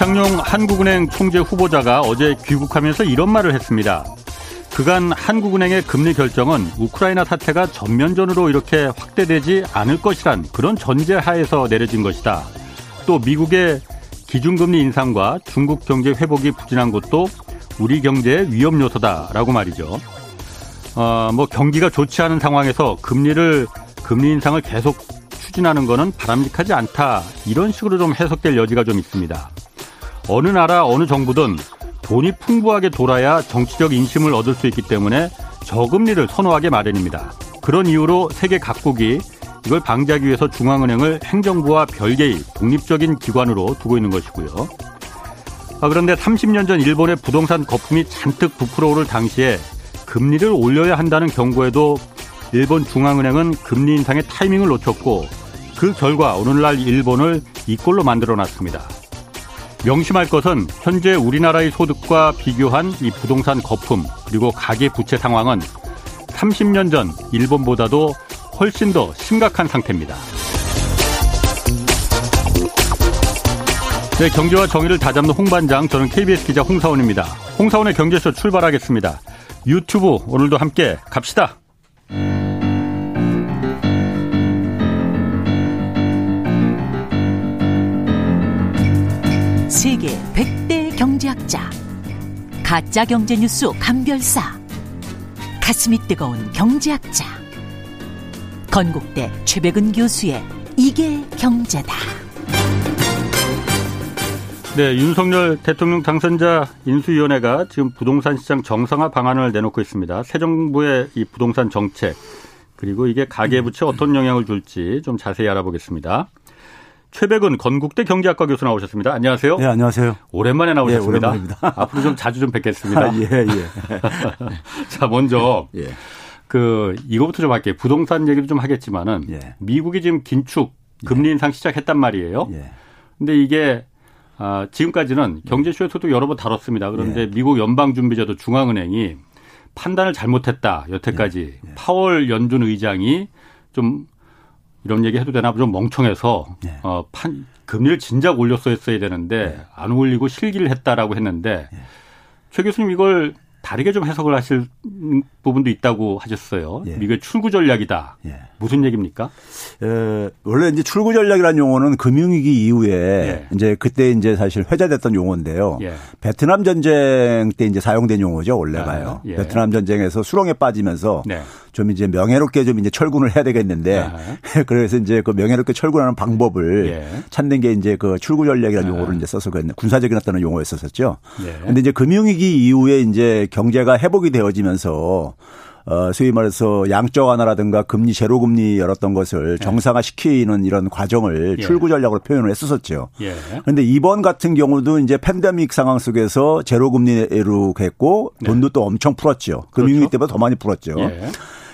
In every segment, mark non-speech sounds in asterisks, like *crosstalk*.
이창용 한국은행 총재 후보자가 어제 귀국하면서 이런 말을 했습니다. 그간 한국은행의 금리 결정은 우크라이나 사태가 전면전으로 이렇게 확대되지 않을 것이란 그런 전제 하에서 내려진 것이다. 또 미국의 기준금리 인상과 중국 경제 회복이 부진한 것도 우리 경제의 위험 요소다라고 말이죠. 어, 뭐 경기가 좋지 않은 상황에서 금리를 금리 인상을 계속 추진하는 것은 바람직하지 않다. 이런 식으로 좀 해석될 여지가 좀 있습니다. 어느 나라 어느 정부든 돈이 풍부하게 돌아야 정치적 인심을 얻을 수 있기 때문에 저금리를 선호하게 마련입니다. 그런 이유로 세계 각국이 이걸 방지하기 위해서 중앙은행을 행정부와 별개의 독립적인 기관으로 두고 있는 것이고요. 아, 그런데 30년 전 일본의 부동산 거품이 잔뜩 부풀어 오를 당시에 금리를 올려야 한다는 경고에도 일본 중앙은행은 금리 인상의 타이밍을 놓쳤고 그 결과 오늘날 일본을 이 꼴로 만들어 놨습니다. 명심할 것은 현재 우리나라의 소득과 비교한 이 부동산 거품 그리고 가계 부채 상황은 30년 전 일본보다도 훨씬 더 심각한 상태입니다. 네, 경제와 정의를 다잡는 홍반장, 저는 KBS 기자 홍사원입니다. 홍사원의 경제쇼 출발하겠습니다. 유튜브 오늘도 함께 갑시다. 세계 100대 경제학자 가짜 경제 뉴스 감별사 가슴이 뜨거운 경제학자 건국대 최백은 교수의 이게 경제다. 네, 윤석열 대통령 당선자 인수위원회가 지금 부동산 시장 정상화 방안을 내놓고 있습니다. 새 정부의 이 부동산 정책 그리고 이게 가계부채 어떤 영향을 줄지 좀 자세히 알아보겠습니다. 최백은 건국대 경제학과 교수 나오셨습니다. 안녕하세요. 네, 안녕하세요. 오랜만에 나오셨습니다. 네. *laughs* 앞으로 좀 자주 좀 뵙겠습니다. 아, 예, 예. *laughs* 자, 먼저 예. 그 이거부터 좀 할게요. 부동산 얘기도 좀 하겠지만은 예. 미국이 지금 긴축 금리 인상 시작했단 말이에요. 예. 근데 이게 아, 지금까지는 경제쇼에서도 여러 번 다뤘습니다. 그런데 미국 연방준비제도 중앙은행이 판단을 잘못했다. 여태까지 파월 연준 의장이 좀 이런 얘기 해도 되나 좀 멍청해서 네. 어, 판, 금리를 진작 올렸어야 했어야 되는데 안 올리고 실기를 했다라고 했는데 최 교수님 이걸 다르게 좀 해석을 하실 부분도 있다고 하셨어요. 예. 미국의 출구 전략이다. 예. 무슨 얘기입니까? 에, 원래 이제 출구 전략이라는 용어는 금융위기 이후에 예. 이제 그때 이제 사실 회자됐던 용어인데요. 예. 베트남 전쟁 때 이제 사용된 용어죠, 원래가요. 아, 예. 베트남 전쟁에서 수렁에 빠지면서 네. 좀 이제 명예롭게 좀 이제 철군을 해야 되겠는데 아. *laughs* 그래서 이제 그 명예롭게 철군하는 방법을 예. 찾는 게 이제 그 출구 전략이라는 아. 용어를 이제 써서 그 군사적인 어떤 용어였었었죠. 예. 근데 이제 금융위기 이후에 이제 경제가 회복이 되어지면서 어, 소위 말해서 양적 완화라든가 금리 제로 금리 열었던 것을 정상화 시키는 이런 과정을 예. 출구 전략으로 표현을 했었었죠. 예. 그런데 이번 같은 경우도 이제 팬데믹 상황 속에서 제로 금리로 했고 돈도 또 엄청 풀었죠. 금융위기 그렇죠. 때보다 더 많이 풀었죠. 예.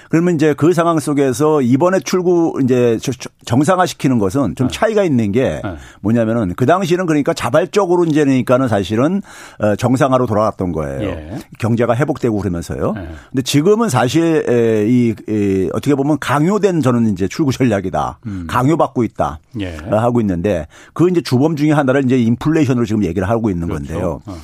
그러면 이제 그 상황 속에서 이번에 출구 이제 정상화시키는 것은 좀 차이가 있는 게 네. 뭐냐면은 그 당시는 그러니까 자발적으로 이제 그러니까는 사실은 어, 정상화로 돌아갔던 거예요. 예. 경제가 회복되고 그러면서요. 네. 근데 지금은 사실 에, 이, 이 어떻게 보면 강요된 저는 이제 출구 전략이다. 강요받고 있다. 음. 예. 하고 있는데 그 이제 주범 중에 하나를 이제 인플레이션으로 지금 얘기를 하고 있는 그렇죠. 건데요. 어.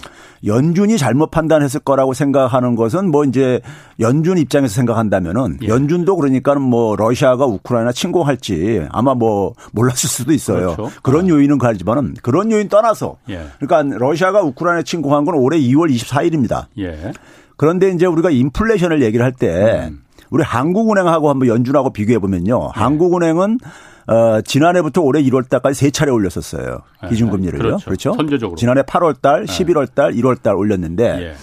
연준이 잘못 판단했을 거라고 생각하는 것은 뭐 이제 연준 입장에서 생각한다면은 예. 연준도 그러니까는 뭐 러시아가 우크라이나 침공할지 아마 뭐 몰랐을 수도 있어요. 그렇죠. 그런 요인은 가지만은 그런 요인 떠나서 예. 그러니까 러시아가 우크라이나 침공한 건 올해 2월 24일입니다. 예. 그런데 이제 우리가 인플레이션을 얘기를 할때 음. 우리 한국은행하고 한번 연준하고 비교해 보면요. 네. 한국은행은 어, 지난해부터 올해 1월 달까지 세 차례 올렸었어요. 네. 기준금리를요. 그렇죠. 선제적으로. 지난해 8월 달, 11월 달, 1월 달 올렸는데 예.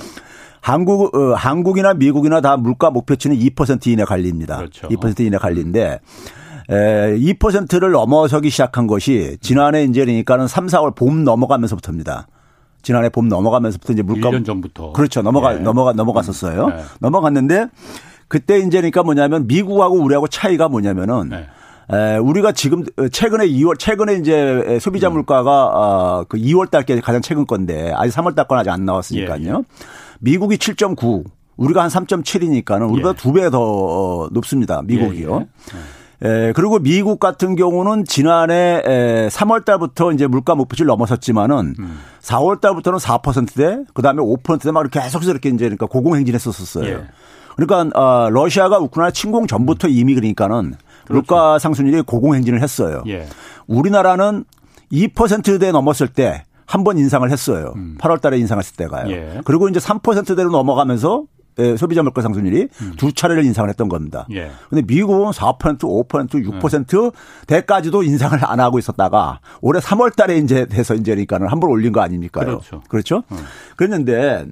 한국 어, 한국이나 미국이나 다 물가 목표치는 2% 이내 관리입니다. 그렇죠. 2% 이내 관리인데 에, 2%를 넘어서기 시작한 것이 지난해 이제 그러니까는 3, 4월 봄 넘어가면서부터입니다. 지난해 봄 넘어가면서부터 이제 물가 1년 전부터. 그렇죠. 넘어가 예. 넘어가 넘어갔었어요. 네. 넘어갔는데 그때 이제 그러니까 뭐냐면 미국하고 우리하고 차이가 뭐냐면은 네. 에, 우리가 지금 최근에 2월 최근에 이제 소비자 물가가 어, 그 2월 달께 가장 최근 건데 아직 3월 달 건 아직 안 나왔으니까요. 예, 예. 미국이 7.9 우리가 한 3.7이니까는 우리보다 예. 두배 더 높습니다. 미국이요. 예, 에, 그리고 미국 같은 경우는 지난해 에, 3월 달부터 이제 물가 목표치를 넘어섰지만은 음. 4월 달부터는 4%대, 그다음에 5%대 막 이렇게 계속 이렇게 이제 그러니까 고공행진했었었어요. 예. 그러니까 어, 러시아가 우크라이나 침공 전부터 음. 이미 그러니까는 그렇죠. 물가 상승률이 고공행진을 했어요. 예. 우리나라는 2%대 넘었을 때 한 번 인상을 했어요. 음. 8월 달에 인상했을 때가요. 예. 그리고 이제 3%대로 넘어가면서 예, 소비자 물가 상승률이 음. 두 차례를 인상을 했던 겁니다. 예. 근데 미국은 4%, 5%, 6% 대까지도 인상을 안 하고 있었다가 올해 3월 달에 이제 돼서 이제 그러니까는 한 번 올린 거 아닙니까요? 그렇죠. 그렇죠? 음. 그랬는데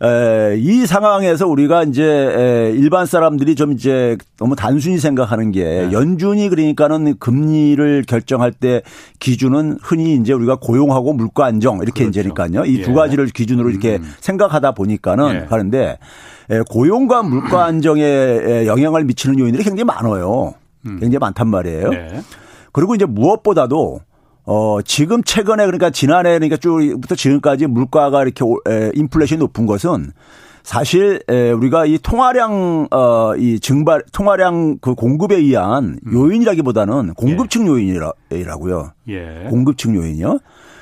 에, 이 상황에서 우리가 이제 에, 일반 사람들이 좀 이제 너무 단순히 생각하는 게 네. 연준이 그러니까는 금리를 결정할 때 기준은 흔히 이제 우리가 고용하고 물가 안정 이렇게 그렇죠. 이제니까요. 이두 예. 가지를 기준으로 이렇게 음. 생각하다 보니까는 예. 하는데 고용과 물가 안정에 영향을 미치는 요인들이 굉장히 많아요. 음. 굉장히 많단 말이에요. 네. 그리고 이제 무엇보다도 어, 지금 최근에 그러니까 지난해 그러니까 쭉부터 지금까지 물가가 이렇게 에, 인플레이션이 높은 것은 사실 에, 우리가 이 통화량 어 이 증발 통화량 그 공급에 의한 음. 요인이라기보다는 공급층 예. 요인이라고요. 예. 공급층 요인이요.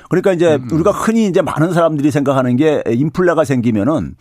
그러니까 이제 음. 우리가 흔히 이제 많은 사람들이 생각하는 게 인플레가 생기면은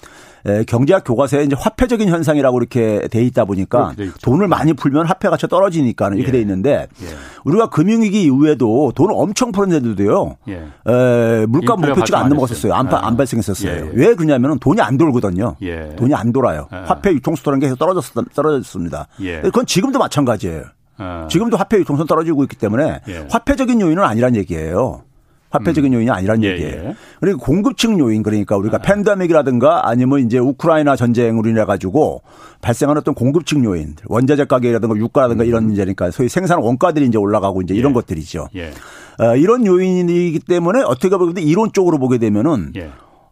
경제학 교과서에 이제 화폐적인 현상이라고 이렇게 돼 있다 보니까 돈을 많이 풀면 화폐 가치가 떨어지니까 이렇게 예. 돼 있는데 예. 우리가 금융위기 이후에도 돈을 엄청 풀었는데도요. 예. 에, 물가 목표치가 안 넘어갔었어요. 안, 안 아. 발생했었어요. 예, 예. 왜 그러냐면 돈이 안 돌거든요. 예. 돈이 안 돌아요. 화폐 유통수도라는 게 계속 떨어졌, 떨어졌습니다. 그건 지금도 마찬가지예요. 아. 지금도 화폐 유통성 떨어지고 있기 때문에 화폐적인 요인은 아니란 얘기예요. 화폐적인 음. 요인이 아니란 예, 얘기예요. 예. 그리고 공급층 요인 그러니까 우리가 아. 팬데믹이라든가 아니면 이제 우크라이나 전쟁으로 인해 가지고 발생하는 어떤 공급층 요인, 원자재 가격이라든가 유가라든가 음. 이런 문제니까 소위 생산 원가들이 이제 올라가고 이제 이런 예. 것들이죠. 예. 어, 이런 요인이기 때문에 어떻게 보면 이론적으로 보게 되면은 예.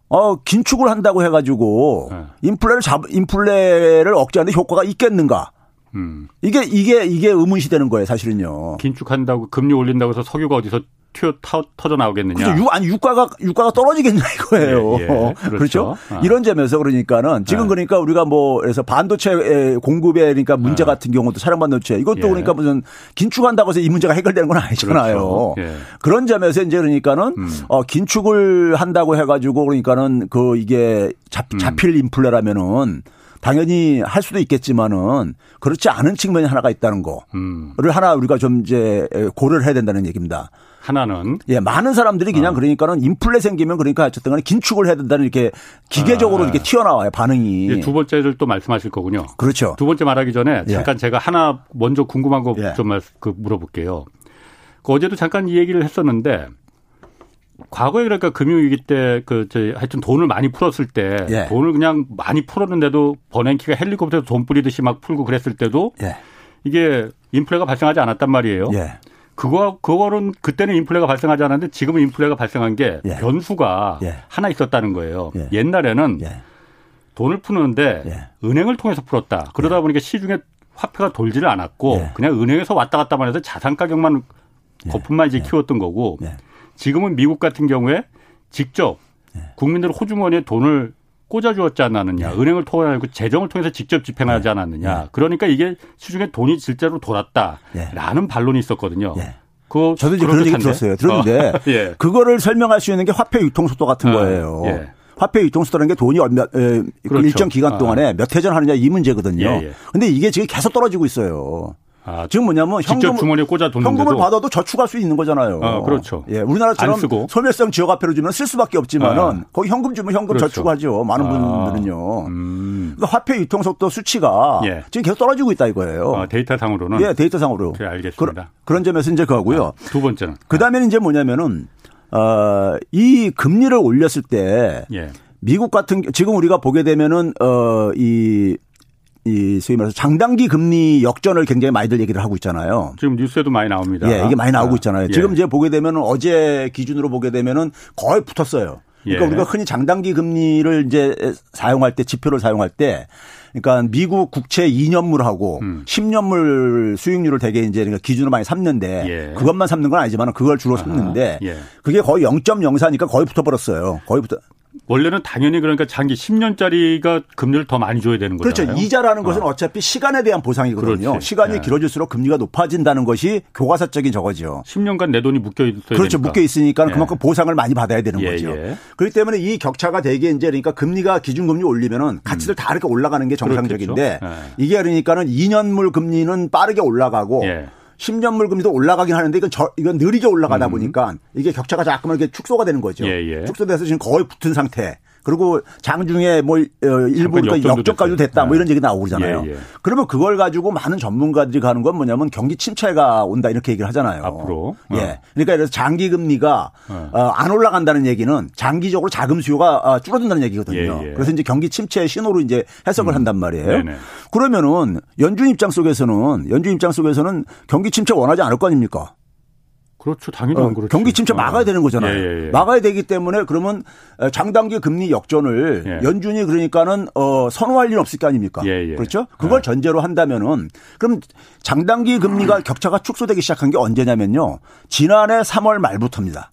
어, 긴축을 한다고 해 가지고 예. 인플레를 잡, 인플레를 억제하는데 효과가 있겠는가? 음. 이게 이게 이게 의문시 되는 거예요, 사실은요. 긴축한다고 금리 올린다고 해서 석유가 어디서 튀어 터져 나오겠느냐. 그렇죠. 유, 아니 유가가 유가가 떨어지겠냐 이거예요. 예, 예. 그렇죠. 그렇죠? 아. 이런 점에서 그러니까는 지금 아. 그러니까 우리가 뭐 그래서 반도체 공급에 그러니까 문제 아. 같은 경우도 차량 반도체 이것도 예. 그러니까 무슨 긴축한다고 해서 이 문제가 해결되는 건 아니잖아요. 그렇죠. 예. 그런 점에서 이제 그러니까는 음. 어 긴축을 한다고 해가지고 그러니까는 그 이게 잡, 음. 잡힐 음. 인플레라면은 당연히 할 수도 있겠지만은 그렇지 않은 측면이 하나가 있다는 거를 음. 하나 우리가 좀 이제 고려를 해야 된다는 얘기입니다. 하나는 예 많은 사람들이 그냥 어. 그러니까는 인플레 생기면 그러니까 어쨌든 간에 긴축을 해야 된다는 이렇게 기계적으로 아. 이렇게 튀어나와요 반응이 두 번째를 또 말씀하실 거군요. 그렇죠. 두 번째 말하기 전에 예. 잠깐 예. 제가 하나 먼저 궁금한 거좀 예. 그 물어볼게요. 그 어제도 잠깐 이 얘기를 했었는데 과거에 그러니까 금융위기 때그 하여튼 돈을 많이 풀었을 때 예. 돈을 그냥 많이 풀었는데도 버냉키가 헬리콥터에서 돈 뿌리듯이 막 풀고 그랬을 때도 예. 이게 인플레가 발생하지 않았단 말이에요. 예. 그거 그거는 그때는 인플레가 발생하지 않았는데 지금은 인플레가 발생한 게 예. 변수가 예. 하나 있었다는 거예요. 예. 옛날에는 예. 돈을 푸는데 예. 은행을 통해서 풀었다. 그러다 예. 보니까 시중에 화폐가 돌지를 않았고 그냥 은행에서 왔다 갔다만 해서 자산 가격만 거품만 이제 키웠던 거고 지금은 미국 같은 경우에 직접 국민들 호주머니에 돈을 꽂아주었지 않았느냐. 네. 은행을 통해서 재정을 통해서 직접 집행하지 네. 않았느냐. 네. 그러니까 이게 시중에 돈이 실제로 돌았다라는 네. 반론이 있었거든요. 네. 그 저도 이제 그런 얘기 들었어요. 들었는데 어. *laughs* 예. 그거를 설명할 수 있는 게 화폐 유통 속도 같은 어. 거예요. 예. 화폐 유통 속도라는 게 돈이 얼마 에, 그렇죠. 일정 기간 동안에 아. 몇 회전 하느냐 이 문제거든요. 예, 예. 근데 이게 지금 계속 떨어지고 있어요. 아, 지금 뭐냐면 현금 주머니에 꽂아 현금을 받아도 저축할 수 있는 거잖아요. 아, 그렇죠. 예, 우리나라처럼 소멸성 지역 화폐로 주면 쓸 수밖에 없지만은 아. 거기 현금 주면 현금 그렇죠. 저축하죠. 많은 아. 분들은요. 음. 그러니까 화폐 유통 속도 수치가 예. 지금 계속 떨어지고 있다 이거예요. 아, 데이터상으로는. 예, 데이터상으로. 그 알겠습니다. 그런, 그런 점에서 이제 그거고요. 아, 두 번째는. 그다음에는 이제 뭐냐면은 어, 이 금리를 올렸을 때 예. 미국 같은 지금 우리가 보게 되면은 어이 이 소위 말해서 장단기 금리 역전을 굉장히 많이들 얘기를 하고 있잖아요. 지금 뉴스에도 많이 나옵니다. 예, 이게 많이 나오고 아, 있잖아요. 예. 지금 이제 보게 되면 어제 기준으로 보게 되면은 거의 붙었어요. 그러니까 예. 우리가 흔히 장단기 금리를 이제 사용할 때 지표를 사용할 때 그러니까 미국 국채 2년물하고 음. 10년물 수익률을 되게 이제 그러니까 기준으로 많이 삼는데 예. 그것만 삼는 건 아니지만 그걸 주로 삼는데 예. 그게 거의 0.04니까 거의 붙어버렸어요. 거의 붙어 원래는 당연히 그러니까 장기 10년짜리가 금리를 더 많이 줘야 되는 거죠. 그렇죠. 이자라는 것은 어. 차피 시간에 대한 보상이거든요. 그렇지. 시간이 네. 길어질수록 금리가 높아진다는 것이 교과서적인 저거죠. 10년간 내 돈이 묶여 있어야 그렇죠. 되니까. 묶여 있으니까 예. 그만큼 보상을 많이 받아야 되는 예, 거죠. 예. 그렇기 때문에 이 격차가 되게 이제 그러니까 금리가 기준금리 올리면은 가치들 다 이렇게 올라가는 게 정상적인데. 예. 이게 그러니까는 2년물 금리는 빠르게 올라가고 예. 10년 물 금리도 올라가긴 하는데 이건 저, 이건 느리게 올라가다 보니까 이게 격차가 자꾸만 이렇게 축소가 되는 거죠. 음. 예, 예. 축소돼서 지금 거의 붙은 상태. 그리고 장중에 뭐 어, 일부 역전도 역전까지도 됐어요. 됐다 뭐 예. 이런 얘기 나오고 그러잖아요. 예, 예. 그러면 그걸 가지고 많은 전문가들이 가는 건 뭐냐면 경기 침체가 온다 이렇게 얘기를 하잖아요. 앞으로. 예. 어. 그러니까 그래서 장기 금리가 어. 어, 안 올라간다는 얘기는 장기적으로 자금 수요가 어, 줄어든다는 얘기거든요. 예, 예. 그래서 이제 경기 침체의 신호로 이제 해석을 한단 말이에요. 네네. 그러면은 연준 입장 속에서는 연준 입장 속에서는 경기 침체 원하지 않을 거 아닙니까? 그렇죠. 당연히 어, 안 그렇죠. 경기 침체 막아야 되는 거잖아요. 예, 예, 예. 막아야 되기 때문에 그러면 장단기 금리 역전을 예. 연준이 그러니까는 어 선호할 일은 없을 거 아닙니까? 예, 예. 그렇죠? 그걸 예. 전제로 한다면은 그럼 장단기 금리가 *clears throat* 격차가 축소되기 시작한 게 언제냐면요. 지난해 3월 말부터입니다.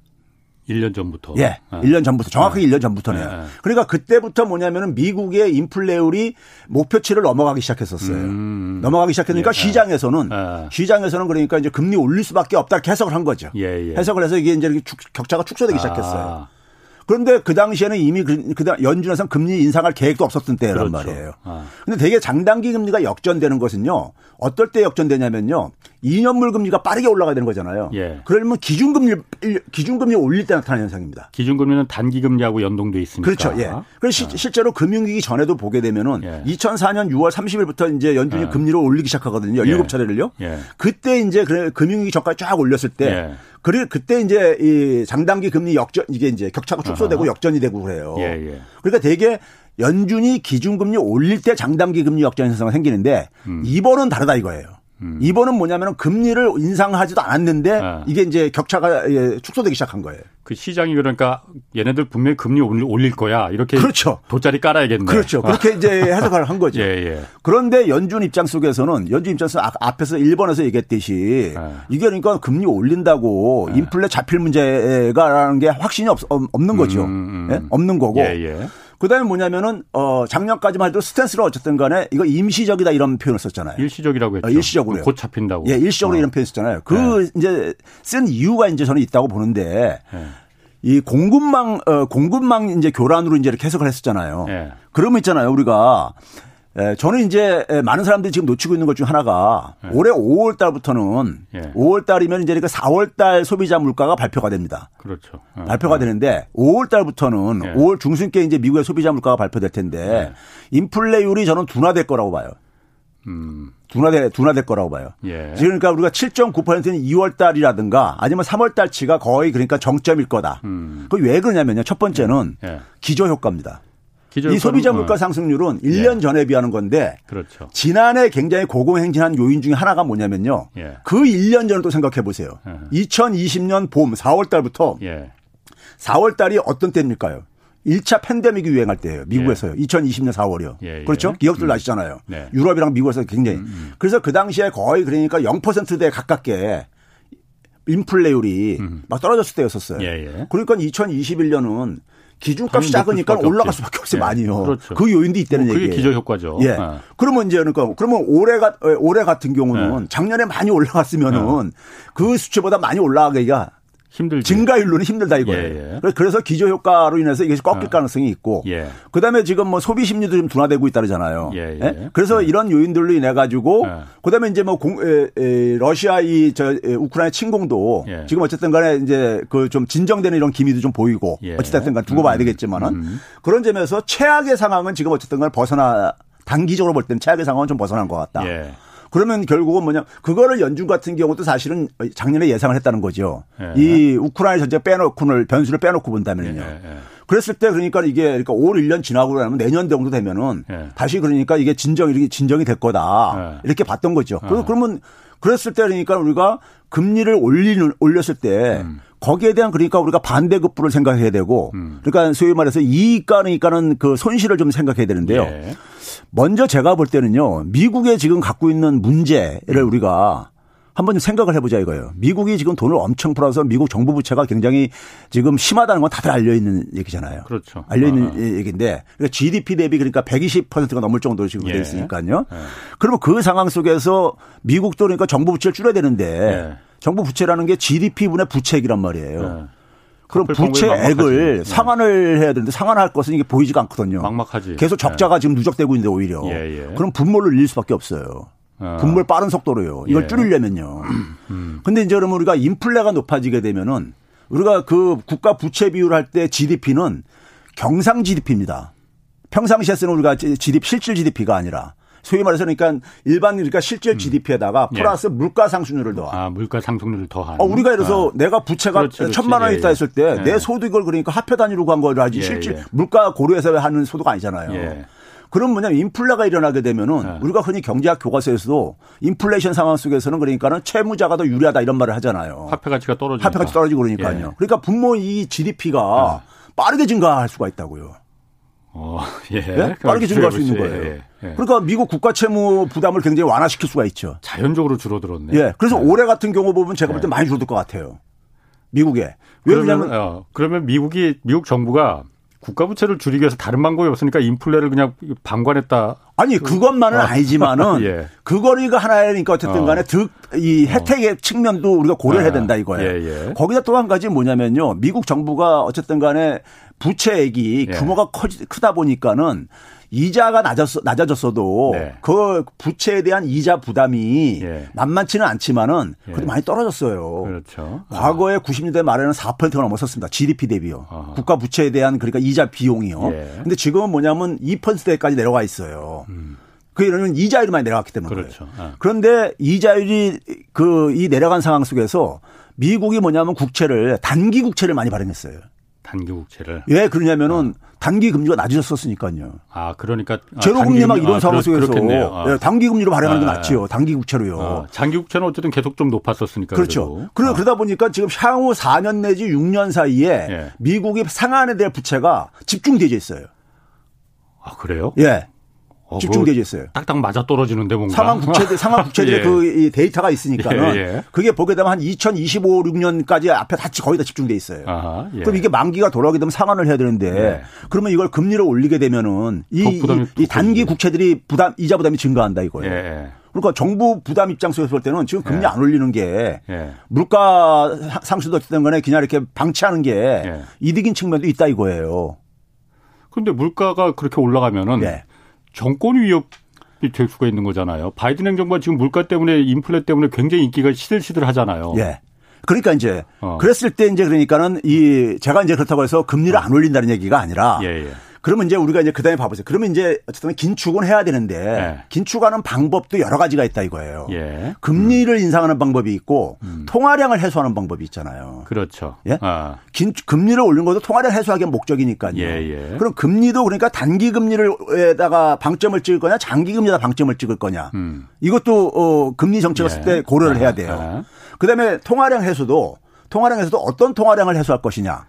1년 전부터. 예. 어. 1년 전부터 정확하게 1년 전부터네요. 예, 예. 그러니까 그때부터 뭐냐면은 미국의 인플레율이 목표치를 넘어가기 시작했었어요. 음. 넘어가기 시작하니까 예, 시장에서는 예. 시장에서는 그러니까 이제 금리 올릴 수밖에 없다 이렇게 해석을 한 거죠. 예, 예. 해석을 해서 이게 이제 격차가 축소되기 시작했어요. 아, 그런데 그 당시에는 이미 그, 그 당- 연준에서는 금리 인상할 계획도 없었던 때란 그렇죠. 말이에요. 아. 근데 되게 장단기 금리가 역전되는 것은요. 어떨 때 역전되냐면요. 2년물 금리가 빠르게 올라가야 되는 거잖아요. 예. 그러면 기준금리 기준금리 올릴 때 나타나는 현상입니다. 기준금리는 단기 금리하고 연동돼 있으니까. 그렇죠. 예. 그래서 시- 실제로 금융위기 전에도 보게 되면은 예. 2004년 6월 30일부터 이제 연준이 예. 금리를 올리기 시작하거든요. 예. 17차례를요. 예. 그때 이제 금융위기 전까지 쫙 올렸을 때 예. 그래 그때 이제 이 장단기 금리 역전 이게 이제 격차가 축소되고 아하. 역전이 되고 그래요. 예, 예. 그러니까 되게 연준이 기준금리 올릴 때 장단기 금리 역전 현상이 생기는데 음. 이번은 다르다 이거예요. 이번은 뭐냐면은 금리를 인상하지도 않았는데 아. 이게 이제 격차가 예, 축소되기 시작한 거예요. 그 시장이 그러니까 얘네들 분명히 금리 올릴, 거야. 이렇게 그렇죠. 돗자리 깔아야겠네. 그렇죠. 그렇게 이제 *laughs* 해석을 한 거죠. 예, 예. 그런데 연준 입장 속에서는 연준 입장에서 아- 앞에서 일본에서 얘기했듯이 네. 이게 그러니까 금리 올린다고 인플레 잡힐 문제가라는 게 확신이 없, 없는 거죠. 음, 음. 예? 없는 거고. 그다음에 뭐냐면은 어 작년까지만 해도 스탠스로 어쨌든 간에 이거 임시적이다 이런 표현을 썼잖아요. 일시적이라고 했죠. 어, 일시적으로요. 곧 잡힌다고. 예, 일시적으로 어. 이런 표현 썼잖아요. 그 이제 쓴 이유가 이제 저는 있다고 보는데 예. 이 공급망 어 공급망 이제 교란으로 이제 이렇게 해석을 했었잖아요. 예. 그러면 있잖아요. 우리가 에, 저는 이제 에, 많은 사람들이 지금 놓치고 있는 것 중 하나가 올해 5월 달부터는 예. 5월 달이면 이제 그러니까 4월 달 소비자 물가가 발표가 됩니다. 그렇죠. 어. 발표가 되는데 5월 달부터는 예. 5월 중순께 이제 미국의 소비자 물가가 발표될 텐데 인플레율이 저는 둔화될 거라고 봐요. 음. 둔화될 둔화될 거라고 봐요. 예. 지금 그러니까 우리가 7.9%는 2월 달이라든가 아니면 3월 달치가 거의 그러니까 정점일 거다. 음. 그왜 그러냐면요. 첫 번째는 예. 기저 효과입니다. 이 소비자 물가 어, 상승률은 1년 전에 비하는 건데 그렇죠. 지난해 굉장히 고공행진한 요인 중에 하나가 뭐냐면요. 예. 그 1년 전을 또 생각해 보세요. 예. 2020년 봄 4월 달부터 예. 4월 달이 어떤 때입니까요? 1차 팬데믹이 유행할 때예요. 미국에서요. 2020년 4월이요. 예, 예. 그렇죠? 기억들 음. 나시잖아요. 네. 유럽이랑 미국에서 굉장히. 그래서 그 당시에 거의 그러니까 0%대 가깝게 인플레율이 막 떨어졌을 때였었어요. 음. 예, 예. 그러니까 2021년은 기준값이 작으니까 올라갈. 수밖에 없어요. 예. 많이요. 그렇죠. 그 요인도 있다는 뭐 그게 얘기예요. 기저 효과죠. 예. 어. 그러면 이제 그러니까 그러면 올해가 어, 올해 같은 경우는 예. 작년에 많이 올라갔으면은 그 수치보다 많이 올라가기가 힘들지. 증가율로는 힘들다 이거예요. 예, 예. 그래서- 기저 효과로 인해서 이게 꺾일 가능성이 있고, 예. 그다음에 지금 뭐 소비 심리도 좀 둔화되고 있다잖아요. 예, 예. 그래서 이런 요인들로 인해 가지고, 예. 그다음에 이제 뭐 공, 에, 에, 러시아 이 저 우크라이나 침공도 예. 지금 어쨌든 간에 이제 그 좀 진정되는 이런 기미도 좀 보이고, 예. 어쨌든 간 두고 봐야 되겠지만은 그런 점에서 최악의 상황은 지금 어쨌든간 벗어나 단기적으로 볼 때는 최악의 상황은 좀 벗어난 것 같다. 예. 그러면 결국은 뭐냐 그거를 연준 같은 경우도 사실은 작년에 예상을 했다는 거죠. 예. 이 우크라이나 전쟁 빼놓고는 변수를 빼놓고 본다면요. 예, 예. 그랬을 때 그러니까 이게 그러니까 올 1년 지나고 나면 내년 정도 되면은 예. 다시 그러니까 이게 진정 이렇게 진정이 될 거다. 예. 이렇게 봤던 거죠. 어. 그 그러면 그랬을 때 그러니까 우리가 금리를 올리는 올렸을 때 음. 거기에 대한 그러니까 우리가 반대급부를 생각해야 되고 음. 그러니까 소위 말해서 이익가 그러니까는 그 손실을 좀 생각해야 되는데요. 예. 먼저 제가 볼 때는요, 미국에 지금 갖고 있는 문제를 우리가 한번 생각을 해보자 이거예요. 미국이 지금 돈을 엄청 풀어서 미국 정부 부채가 굉장히 지금 심하다는 건 다들 알려 있는 얘기잖아요. 그렇죠. 알려 있는 아. 얘기인데 그러니까 GDP 대비 그러니까 120%가 넘을 정도로 지금 예. 돼 있으니까요. 예. 그러면 그 상황 속에서 미국도 그러니까 정부 부채를 줄여야 되는데 예. 정부 부채라는 게 GDP분의 부채액이란 말이에요. 예. 그럼 부채액을 예. 상환을 해야 되는데 상환할 것은 이게 보이지가 않거든요. 막막하지. 계속 적자가 지금 누적되고 있는데 오히려. 그럼 분모를 늘릴 수밖에 없어요. 어. 분모를 빠른 속도로요. 이걸 예. 줄이려면요. 음. 근데 이제 그러면 우리가 인플레가 높아지게 되면은 우리가 그 국가 부채 비율 할 때 GDP는 경상 GDP입니다. 평상시에 쓰는 우리가 GDP 실질 GDP가 아니라 소위 말해서 그러니까 일반 그러니까 실질 GDP에다가 음. 예. 플러스 예. 물가 상승률을 더한. 아, 물가 상승률을 더한. 어, 우리가 예를 들어서 아. 내가 부채가 그렇지, 그렇지. 천만 원 예, 있다 했을 때내 예. 소득을 그러니까 화폐 단위로 간 거를 하지 예, 실질 예. 물가 고려해서 하는 소득 아니잖아요. 그럼 뭐냐면 인플레가 일어나게 되면은 네. 우리가 흔히 경제학 교과서에서도 인플레이션 상황 속에서는 그러니까는 채무자가 더 유리하다 이런 말을 하잖아요. 화폐 가치가 떨어지고 화폐 가치 떨어지고 그러니까요. 예. 그러니까 분모 이 GDP가 네. 빠르게 증가할 수가 있다고요. 어, *laughs* 예. 네? 빠르게 증가할 수 있는 거예요. 예, 예. 그러니까 미국 국가 채무 부담을 굉장히 완화시킬 수가 있죠. 자연적으로 줄어들었네. 예. 그래서 네. 올해 같은 경우 보면 제가 볼때 네. 많이 줄어들 것 같아요. 미국에. 왜냐면 그러면, 어, 그러면 미국이 미국 정부가 국가 부채를 줄이기 위해서 다른 방법이 없으니까 인플레를 그냥 방관했다. 아니 그것만은 어. 아니지만은 *laughs* 예. 그거리가 하나니까 어쨌든 간에 어. 득이 어. 혜택의 어. 측면도 우리가 고려해야 아. 된다 이거예요. 예, 예. 거기다 또 한 가지 뭐냐면요. 미국 정부가 어쨌든 간에 부채액이 예. 규모가 커지, 크다 보니까는 이자가 낮았, 낮아졌어도 네. 그 부채에 대한 이자 부담이 예. 만만치는 않지만은 그래도 예. 많이 떨어졌어요. 그렇죠. 과거에 아. 90년대 말에는 4%가 넘었었습니다. GDP 대비요. 아하. 국가 부채에 대한 그러니까 이자 비용이요. 예. 근데 지금은 뭐냐면 2%대까지 내려가 있어요. 음. 그 이러면 이자율이 많이 내려갔기 때문에 그렇죠. 아. 그런데 이자율이 그 이 내려간 상황 속에서 미국이 뭐냐면 국채를 단기 국채를 많이 발행했어요. 단기 국채를. 왜 그러냐면은 아. 단기 금리가 낮아졌었으니까요. 아 그러니까 제로 금리 막 이런 아, 상황 속에서 아. 네, 단기 금리로 발행하는 게 아, 낫지요. 단기 국채로요. 아, 장기 국채는 어쨌든 계속 좀 높았었으니까. 그렇죠. 그래도. 그러다 보니까 지금 향후 4년 내지 6년 사이에 예. 미국이 상한에 대한 부채가 집중되어 있어요. 아 그래요? 예. 어, 집중되어 있어요. 딱딱 맞아 떨어지는데 뭔가. 상황 국채들, *laughs* 상황 국채들의 예. 그 데이터가 있으니까는 예, 예. 그게 보게 되면 한 2025, 6년까지 앞에 다 거의 다 집중돼 있어요. 아하, 예. 그럼 이게 만기가 돌아오게 되면 상환을 해야 되는데 예. 그러면 이걸 금리를 올리게 되면은 이, 이, 이 단기 국채들이 부담 이자 부담이 증가한다 이거예요. 예. 그러니까 정부 부담 입장 속에서 볼 때는 지금 금리 안 올리는 게 물가 상승도 어쨌든 간에 그냥 이렇게 방치하는 게 이득인 측면도 있다 이거예요. 그런데 물가가 그렇게 올라가면은 정권 위협이 될 수가 있는 거잖아요. 바이든 행정부가 지금 물가 때문에 인플레 때문에 굉장히 인기가 시들시들 하잖아요. 예. 그러니까 이제 어. 그랬을 때 이제 그러니까는 이 제가 이제 그렇다고 해서 금리를 안 올린다는 얘기가 아니라 예, 예. 그러면 이제 우리가 이제 그다음에 봐보세요. 그러면 이제 어쨌든 긴축은 해야 되는데 네. 긴축하는 방법도 여러 가지가 있다 이거예요. 예. 금리를 음. 인상하는 방법이 있고 음. 통화량을 해소하는 방법이 있잖아요. 그렇죠. 예? 아. 긴 금리를 올린 것도 통화량 해소하기 목적이니까요. 예, 예. 그럼 금리도 그러니까 단기 금리를에다가 방점을 찍을 거냐, 장기 금리에다 방점을 찍을 거냐. 음. 이것도 어 금리 정책을 쓸때 예. 고려를 해야 돼요. 아. 그다음에 통화량 해소도 통화량 해소도 어떤 통화량을 해소할 것이냐.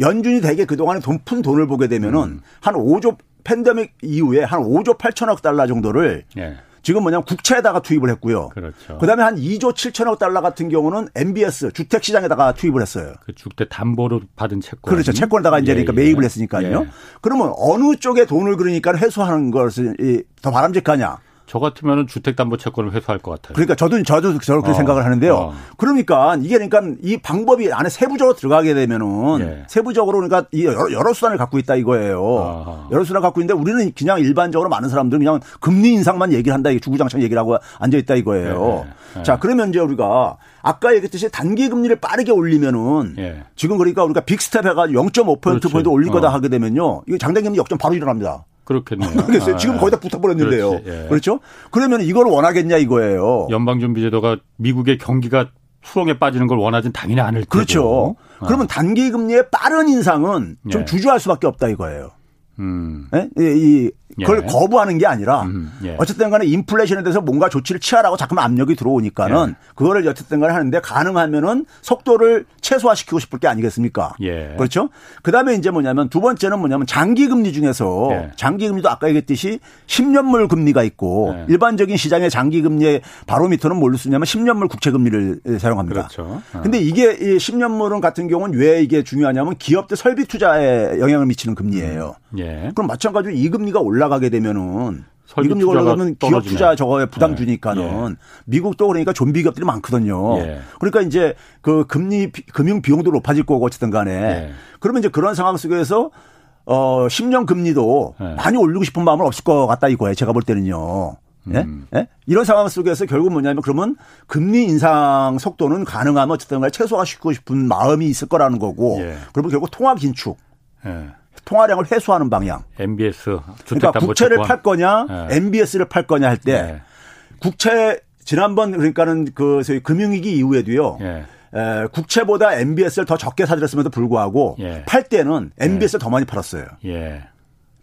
연준이 대개 그동안에 돈 푼 돈을 보게 되면은 음. 한 5조 팬데믹 이후에 한 5조 8천억 달러 정도를 예. 지금 뭐냐면 국채에다가 투입을 했고요. 그렇죠. 그다음에 한 2조 7천억 달러 같은 경우는 MBS 주택 시장에다가 투입을 했어요. 그 주택 담보로 받은 채권. 그렇죠. 채권에다가 이제 예, 그러니까 매입을 예. 했으니까요. 예. 그러면 어느 쪽에 돈을 그러니까 회수하는 것을 더 바람직하냐? 저 같으면 주택담보채권을 회수할 것 같아요. 그러니까 저도 저도 저렇게 어, 생각을 하는데요. 어. 그러니까 이게 그러니까 이 방법이 안에 세부적으로 들어가게 되면은 예. 세부적으로 그러니까 이 여러, 여러, 수단을 갖고 있다 이거예요. 아하. 여러 수단을 갖고 있는데 우리는 그냥 일반적으로 많은 사람들은 그냥 금리 인상만 얘기를 한다 이게 주구장창 얘기를 하고 앉아 있다 이거예요. 예. 예. 자 그러면 이제 우리가 아까 얘기했듯이 단기 금리를 빠르게 올리면은 예. 지금 그러니까 우리가 big step 해가지고 0.5% 그렇지. 포인트 올릴 거다 어. 하게 되면요 이거 장단 금리 역전 바로 일어납니다. 그렇겠네요. 모르겠어요. 아, 지금 거의 다 붙어버렸는데요. 예. 그렇죠? 그러면 이걸 원하겠냐 이거예요. 연방준비제도가 미국의 경기가 수렁에 빠지는 걸 원하진 당연히 않을 테고. 그렇죠. 아. 그러면 단기 금리의 빠른 인상은 좀 예. 주저할 수밖에 없다 이거예요. 음. 네? 이 그걸 예. 거부하는 게 아니라 음, 예. 어쨌든 간에 인플레이션에 대해서 뭔가 조치를 취하라고 자꾸만 압력이 들어오니까는 예. 그거를 어쨌든 간에 하는데 가능하면은 속도를 최소화시키고 싶을 게 아니겠습니까? 예. 그렇죠? 그다음에 이제 뭐냐면 두 번째는 뭐냐면 장기 금리 중에서 예. 장기 금리도 아까 얘기했듯이 10년물 금리가 있고 예. 일반적인 시장의 장기 금리의 바로미터는 뭘로 쓰냐면 10년물 국채 금리를 사용합니다. 그렇죠. 어. 근데 이게 이 10년물은 같은 경우는 왜 이게 중요하냐면 기업들 설비 투자에 영향을 미치는 금리예요. 예. 그럼 마찬가지로 이 금리가 올라 가게 되면은 설비 이 금리가 투자가 올라가면 기업. 투자 저거에 부담 예. 주니까는 미국도 그러니까 좀비 기업들이 많거든요. 예. 그러니까 이제 그 금리 비- 금융 비용도 높아질 거고 어쨌든 간에 예. 그러면 이제 그런 상황 속에서 어 10년 금리도 예. 많이 올리고 싶은 마음은 없을 것 같다 이거예요. 제가 볼 때는요. 예? 음. 예? 이런 상황 속에서 결국 뭐냐면 그러면 금리 인상 속도는 가능하면 어쨌든 간에 최소화시키고 싶은 마음이 있을 거라는 거고 예. 그러면 결국 통화 긴축, 예. 통화량을 회수하는 방향. MBS 그러니까 국채를 팔 거냐, 예. MBS를 팔 거냐 할때 예. 국채 지난번 그러니까는 그 소위 금융위기 이후에도요. 예. 에, 국채보다 MBS를 더 적게 사들였음에도 불구하고 예. 팔 때는 MBS를 더 많이 팔았어요.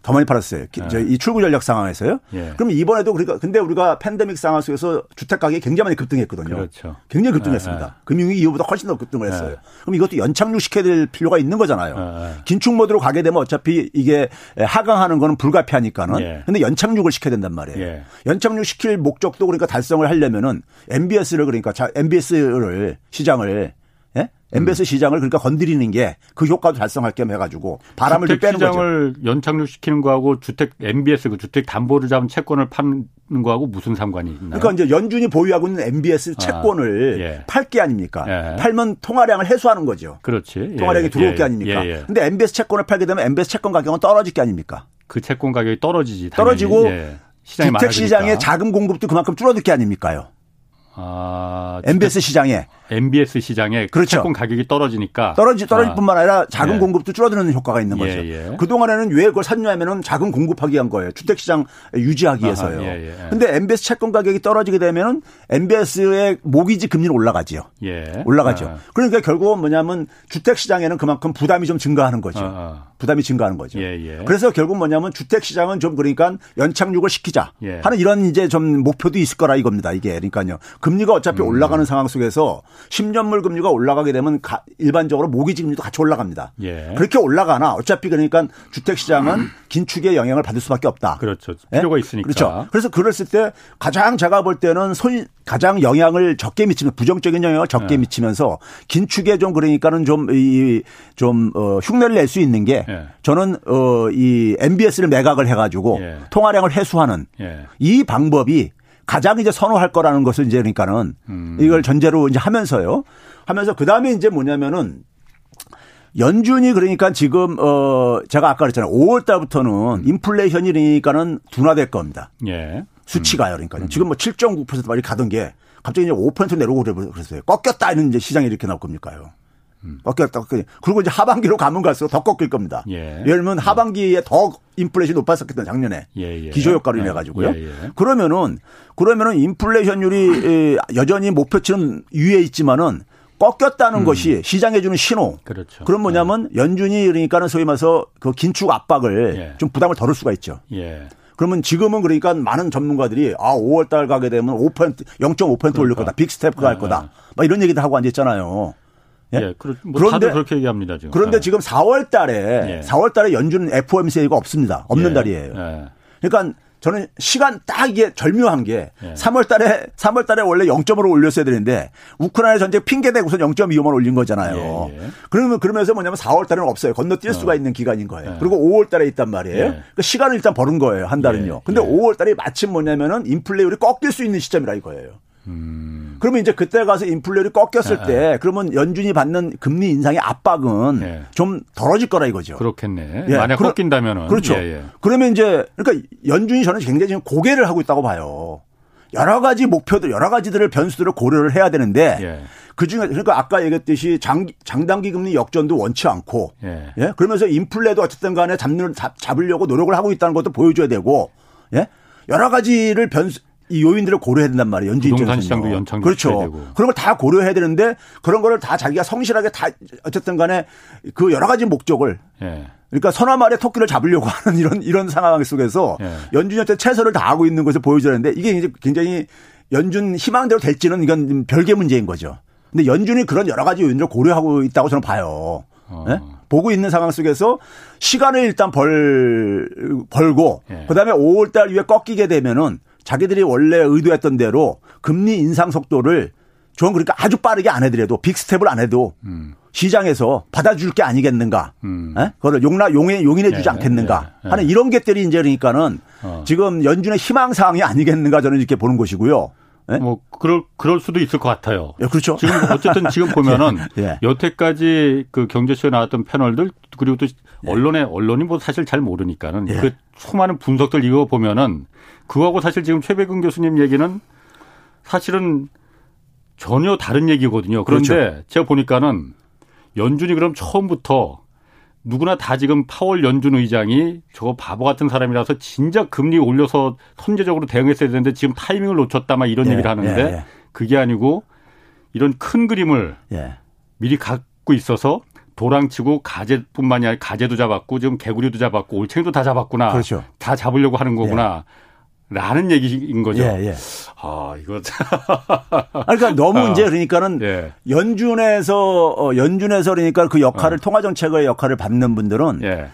예. 더 많이 팔았어요. 기- 저이 출구 전략 상황에서요. 예. 그럼 이번에도 그러니까 근데 우리가 팬데믹 상황 속에서 주택 가격이 굉장히 많이 급등했거든요. 그렇죠. 굉장히 급등했습니다. 예, 예. 금융위기 이후보다 훨씬 더 급등을 했어요. 예. 그럼 이것도 연착륙 시켜야 될 필요가 있는 거잖아요. 긴축 모드로 가게 되면 어차피 이게 하강하는 거는 불가피하니까는. 예. 근데 연착륙을 시켜야 된단 말이에요. 예. 연착륙 시킬 목적도 그러니까 달성을 하려면은 MBS를 그러니까 자 MBS를 시장을 예? MBS 시장을 그러니까 건드리는 게 그 효과도 달성할 겸 해가지고 바람을 좀 주택 빼는 거죠. 시장을 연착륙 시키는 거하고 주택 MBS 그 주택 담보를 잡은 채권을 파는 거하고 무슨 상관이 있나요? 그러니까 이제 연준이 보유하고 있는 MBS 채권을 예. 팔게 아닙니까? 예. 팔면 통화량을 해소하는 거죠. 그렇지. 통화량이 예, 들어올 예, 게 아닙니까? 예, 예. 근데 MBS 채권을 팔게 되면 MBS 채권 가격은 떨어질 게 아닙니까? 그 채권 가격이 떨어지지. 당연히. 떨어지고 예. 시장이 주택. 시장의 자금 공급도 그만큼 줄어들 게 아닙니까요? 아, MBS 시장에 MBS 시장에 그렇죠. 채권 가격이 떨어지니까 떨어지 떨어질 아, 뿐만 아니라 자금 예. 공급도 줄어드는 효과가 있는 거죠. 예, 예. 그 동안에는 왜 그걸 샀냐면은 자금 공급하기 위한 거예요. 주택 시장 유지하기 위해서요. 예, 예. 근데 MBS 채권 가격이 떨어지게 되면은 MBS의 모기지 금리는 올라가지요. 예. 올라가죠. 아, 그러니까 결국은 뭐냐면 주택 시장에는 그만큼 부담이 좀 증가하는 거죠. 부담이 증가하는 거죠. 예, 예. 그래서 결국 뭐냐면 주택 시장은 좀 그러니까 연착륙을 시키자 예. 하는 이런 이제 좀 목표도 있을 거라 이겁니다. 이게 그러니까요. 금리가 어차피 음. 올라가는 상황 속에서 10년물 금리가 올라가게 되면 가- 일반적으로 모기지 금리도 같이 올라갑니다. 예. 그렇게 올라가나 어차피 그러니까 주택 시장은 긴축의 영향을 받을 수밖에 없다. 그렇죠. 예? 필요가 있으니까. 그렇죠. 그래서 그랬을 때 가장 제가 볼 때는 손 가장 영향을 적게 미치면 부정적인 영향을 적게 예. 미치면서 긴축에 좀 그러니까는 좀이좀 어, 흉내를 낼 수 있는 게 예. 저는 어 이 MBS를 매각을 해가지고 예. 통화량을 회수하는 예. 이 방법이 가장 이제 선호할 거라는 것을 이제 그러니까는 음. 이걸 전제로 이제 하면서요. 하면서 그 다음에 이제 뭐냐면은 연준이 그러니까 지금 어 제가 아까 그랬잖아요. 5월 달부터는 인플레이션이 그러니까는 둔화될 겁니다. 예. 수치가요. 그러니까 지금 뭐 7.9% 말이 가던 게 갑자기 이제 5% 내려오고 그랬어요. 꺾였다 이런 이제 시장이 이렇게 나올 겁니까요. 꺾였다, 꺾였다. 그리고 이제 하반기로 가면 갈수록 더 꺾일 겁니다. 예. 예를 들면 하반기에 더 인플레이션이 높았었거든 작년에 예, 예. 기저효과로 예. 인해 가지고요. 예, 예. 그러면은 그러면은 인플레이션율이 에, 여전히 목표치는 위에 있지만은 꺾였다는 것이 시장에 주는 신호. 음. 그렇죠. 그럼 뭐냐면 연준이 그러니까는 소위 말해서 그 긴축 압박을 예. 좀 부담을 덜을 수가 있죠. 예. 그러면 지금은 그러니까 많은 전문가들이 아 5월 달 가게 되면 5% 0.5% 올릴 거다. 빅스텝가 할 거다. 막 이런 얘기도 하고 앉았잖아요. 예? 예. 그러, 뭐 그런데- 다들 그렇게 얘기합니다, 지금. 그런데 예. 지금 4월 달에 예. 4월 달에 연준 FOMC가 없습니다. 없는 예. 달이에요. 예. 그러니까 저는 시간 딱 이게 절묘한 게 예. 3월 달에 3월 달에 원래 0.5로 올렸어야 되는데 우크라이나 전쟁 핑계 대고선 0.25만 올린 거잖아요. 예, 예. 그러면 그러면서 뭐냐면 4월 달에는 없어요. 건너뛸 수가 있는 기간인 거예요. 예. 그리고 5월 달에 있단 말이에요. 예. 그러니까 시간을 일단 버는 거예요. 한 달은요. 예, 근데 예. 5월 달이 마침 뭐냐면은 인플레이율이 꺾일 수 있는 시점이라 이거예요. 음. 그러면 이제 그때 가서 인플레이율이 꺾였을 예, 때 그러면 연준이 받는 금리 인상의 압박은 예. 좀 덜어질 거라 이거죠. 그렇겠네. 예, 만약 그러- 꺾인다면은. 그렇죠. 예, 예. 그러면 이제 그러니까 연준이 저는 굉장히 지금 고개를 하고 있다고 봐요. 여러 가지 목표들, 여러 가지들을 변수들을 고려를 해야 되는데 예. 그 중에 그러니까 아까 얘기했듯이 장, 장단기 금리 역전도 원치 않고 예. 예? 그러면서 인플레도 어쨌든 간에 잡는, 잡, 잡으려고 노력을 하고 있다는 것도 보여줘야 되고 예? 여러 가지를 변수 이 요인들을 고려해야 된단 말이에요. 연준 부동산. 시장도 연착륙 그렇죠. 그런 걸 다 고려해야 되는데 그런 거를 다 자기가 성실하게 다 어쨌든 간에 그 여러 가지 목적을 예. 그러니까 선화 말에 토끼를 잡으려고 *laughs* 하는 이런 이런 상황 속에서 예. 연준한테 최선을 다하고 있는 것을 보여줘야 하는데 이게 이제 굉장히 연준 희망대로 될지는 이건 별개 문제인 거죠. 근데 연준이 그런 여러 가지 요인을 고려하고 있다고 저는 봐요. 어. 예? 보고 있는 상황 속에서 시간을 일단 벌 벌고 예. 그다음에 5월 달 이후에 꺾이게 되면은 자기들이 원래 의도했던 대로 금리 인상 속도를 좀 그러니까 아주 빠르게 안 해더라도 빅스텝을 안 해도 시장에서 받아줄 게 아니겠는가. 음. 예? 그걸 용나 용해 용인해 주지 예, 않겠는가 예, 예. 하는 이런 것들이 이제 그러니까는 어. 지금 연준의 희망 사항이 아니겠는가 저는 이렇게 보는 것이고요. 예? 뭐 그럴 그럴 수도 있을 것 같아요. 예, 그렇죠. 지금 어쨌든 지금 *laughs* 보면은 예. 여태까지 그 경제쇼에 나왔던 패널들 그리고 또 언론에 언론이 뭐 사실 잘 모르니까는 예. 그 수많은 분석들 이거 보면은 그거하고 사실 지금 최백은 교수님 얘기는 사실은 전혀 다른 얘기거든요. 그런데 그렇죠. 제가 보니까는 연준이 그럼 처음부터 누구나 다 지금 파월 연준 의장이 저거 바보 같은 사람이라서 진작 금리 올려서 선제적으로 대응했어야 되는데 지금 타이밍을 놓쳤다 막 이런 예, 얘기를 하는데 예, 예. 그게 아니고 이런 큰 그림을 예. 미리 갖고 있어서 도랑치고 가재뿐만이 아니라 가재도 잡았고 지금 개구리도 잡았고 올챙이도 다 잡았구나. 그렇죠. 다 잡으려고 하는 거구나. 라는 얘기인 거죠. 예, 예. 아, 이거 아니, 그러니까 너무 어. 이제 그러니까는 예. 연준에서 어, 연준에서 그러니까 그 역할을 통화 정책의 역할을 받는 분들은 어. 예.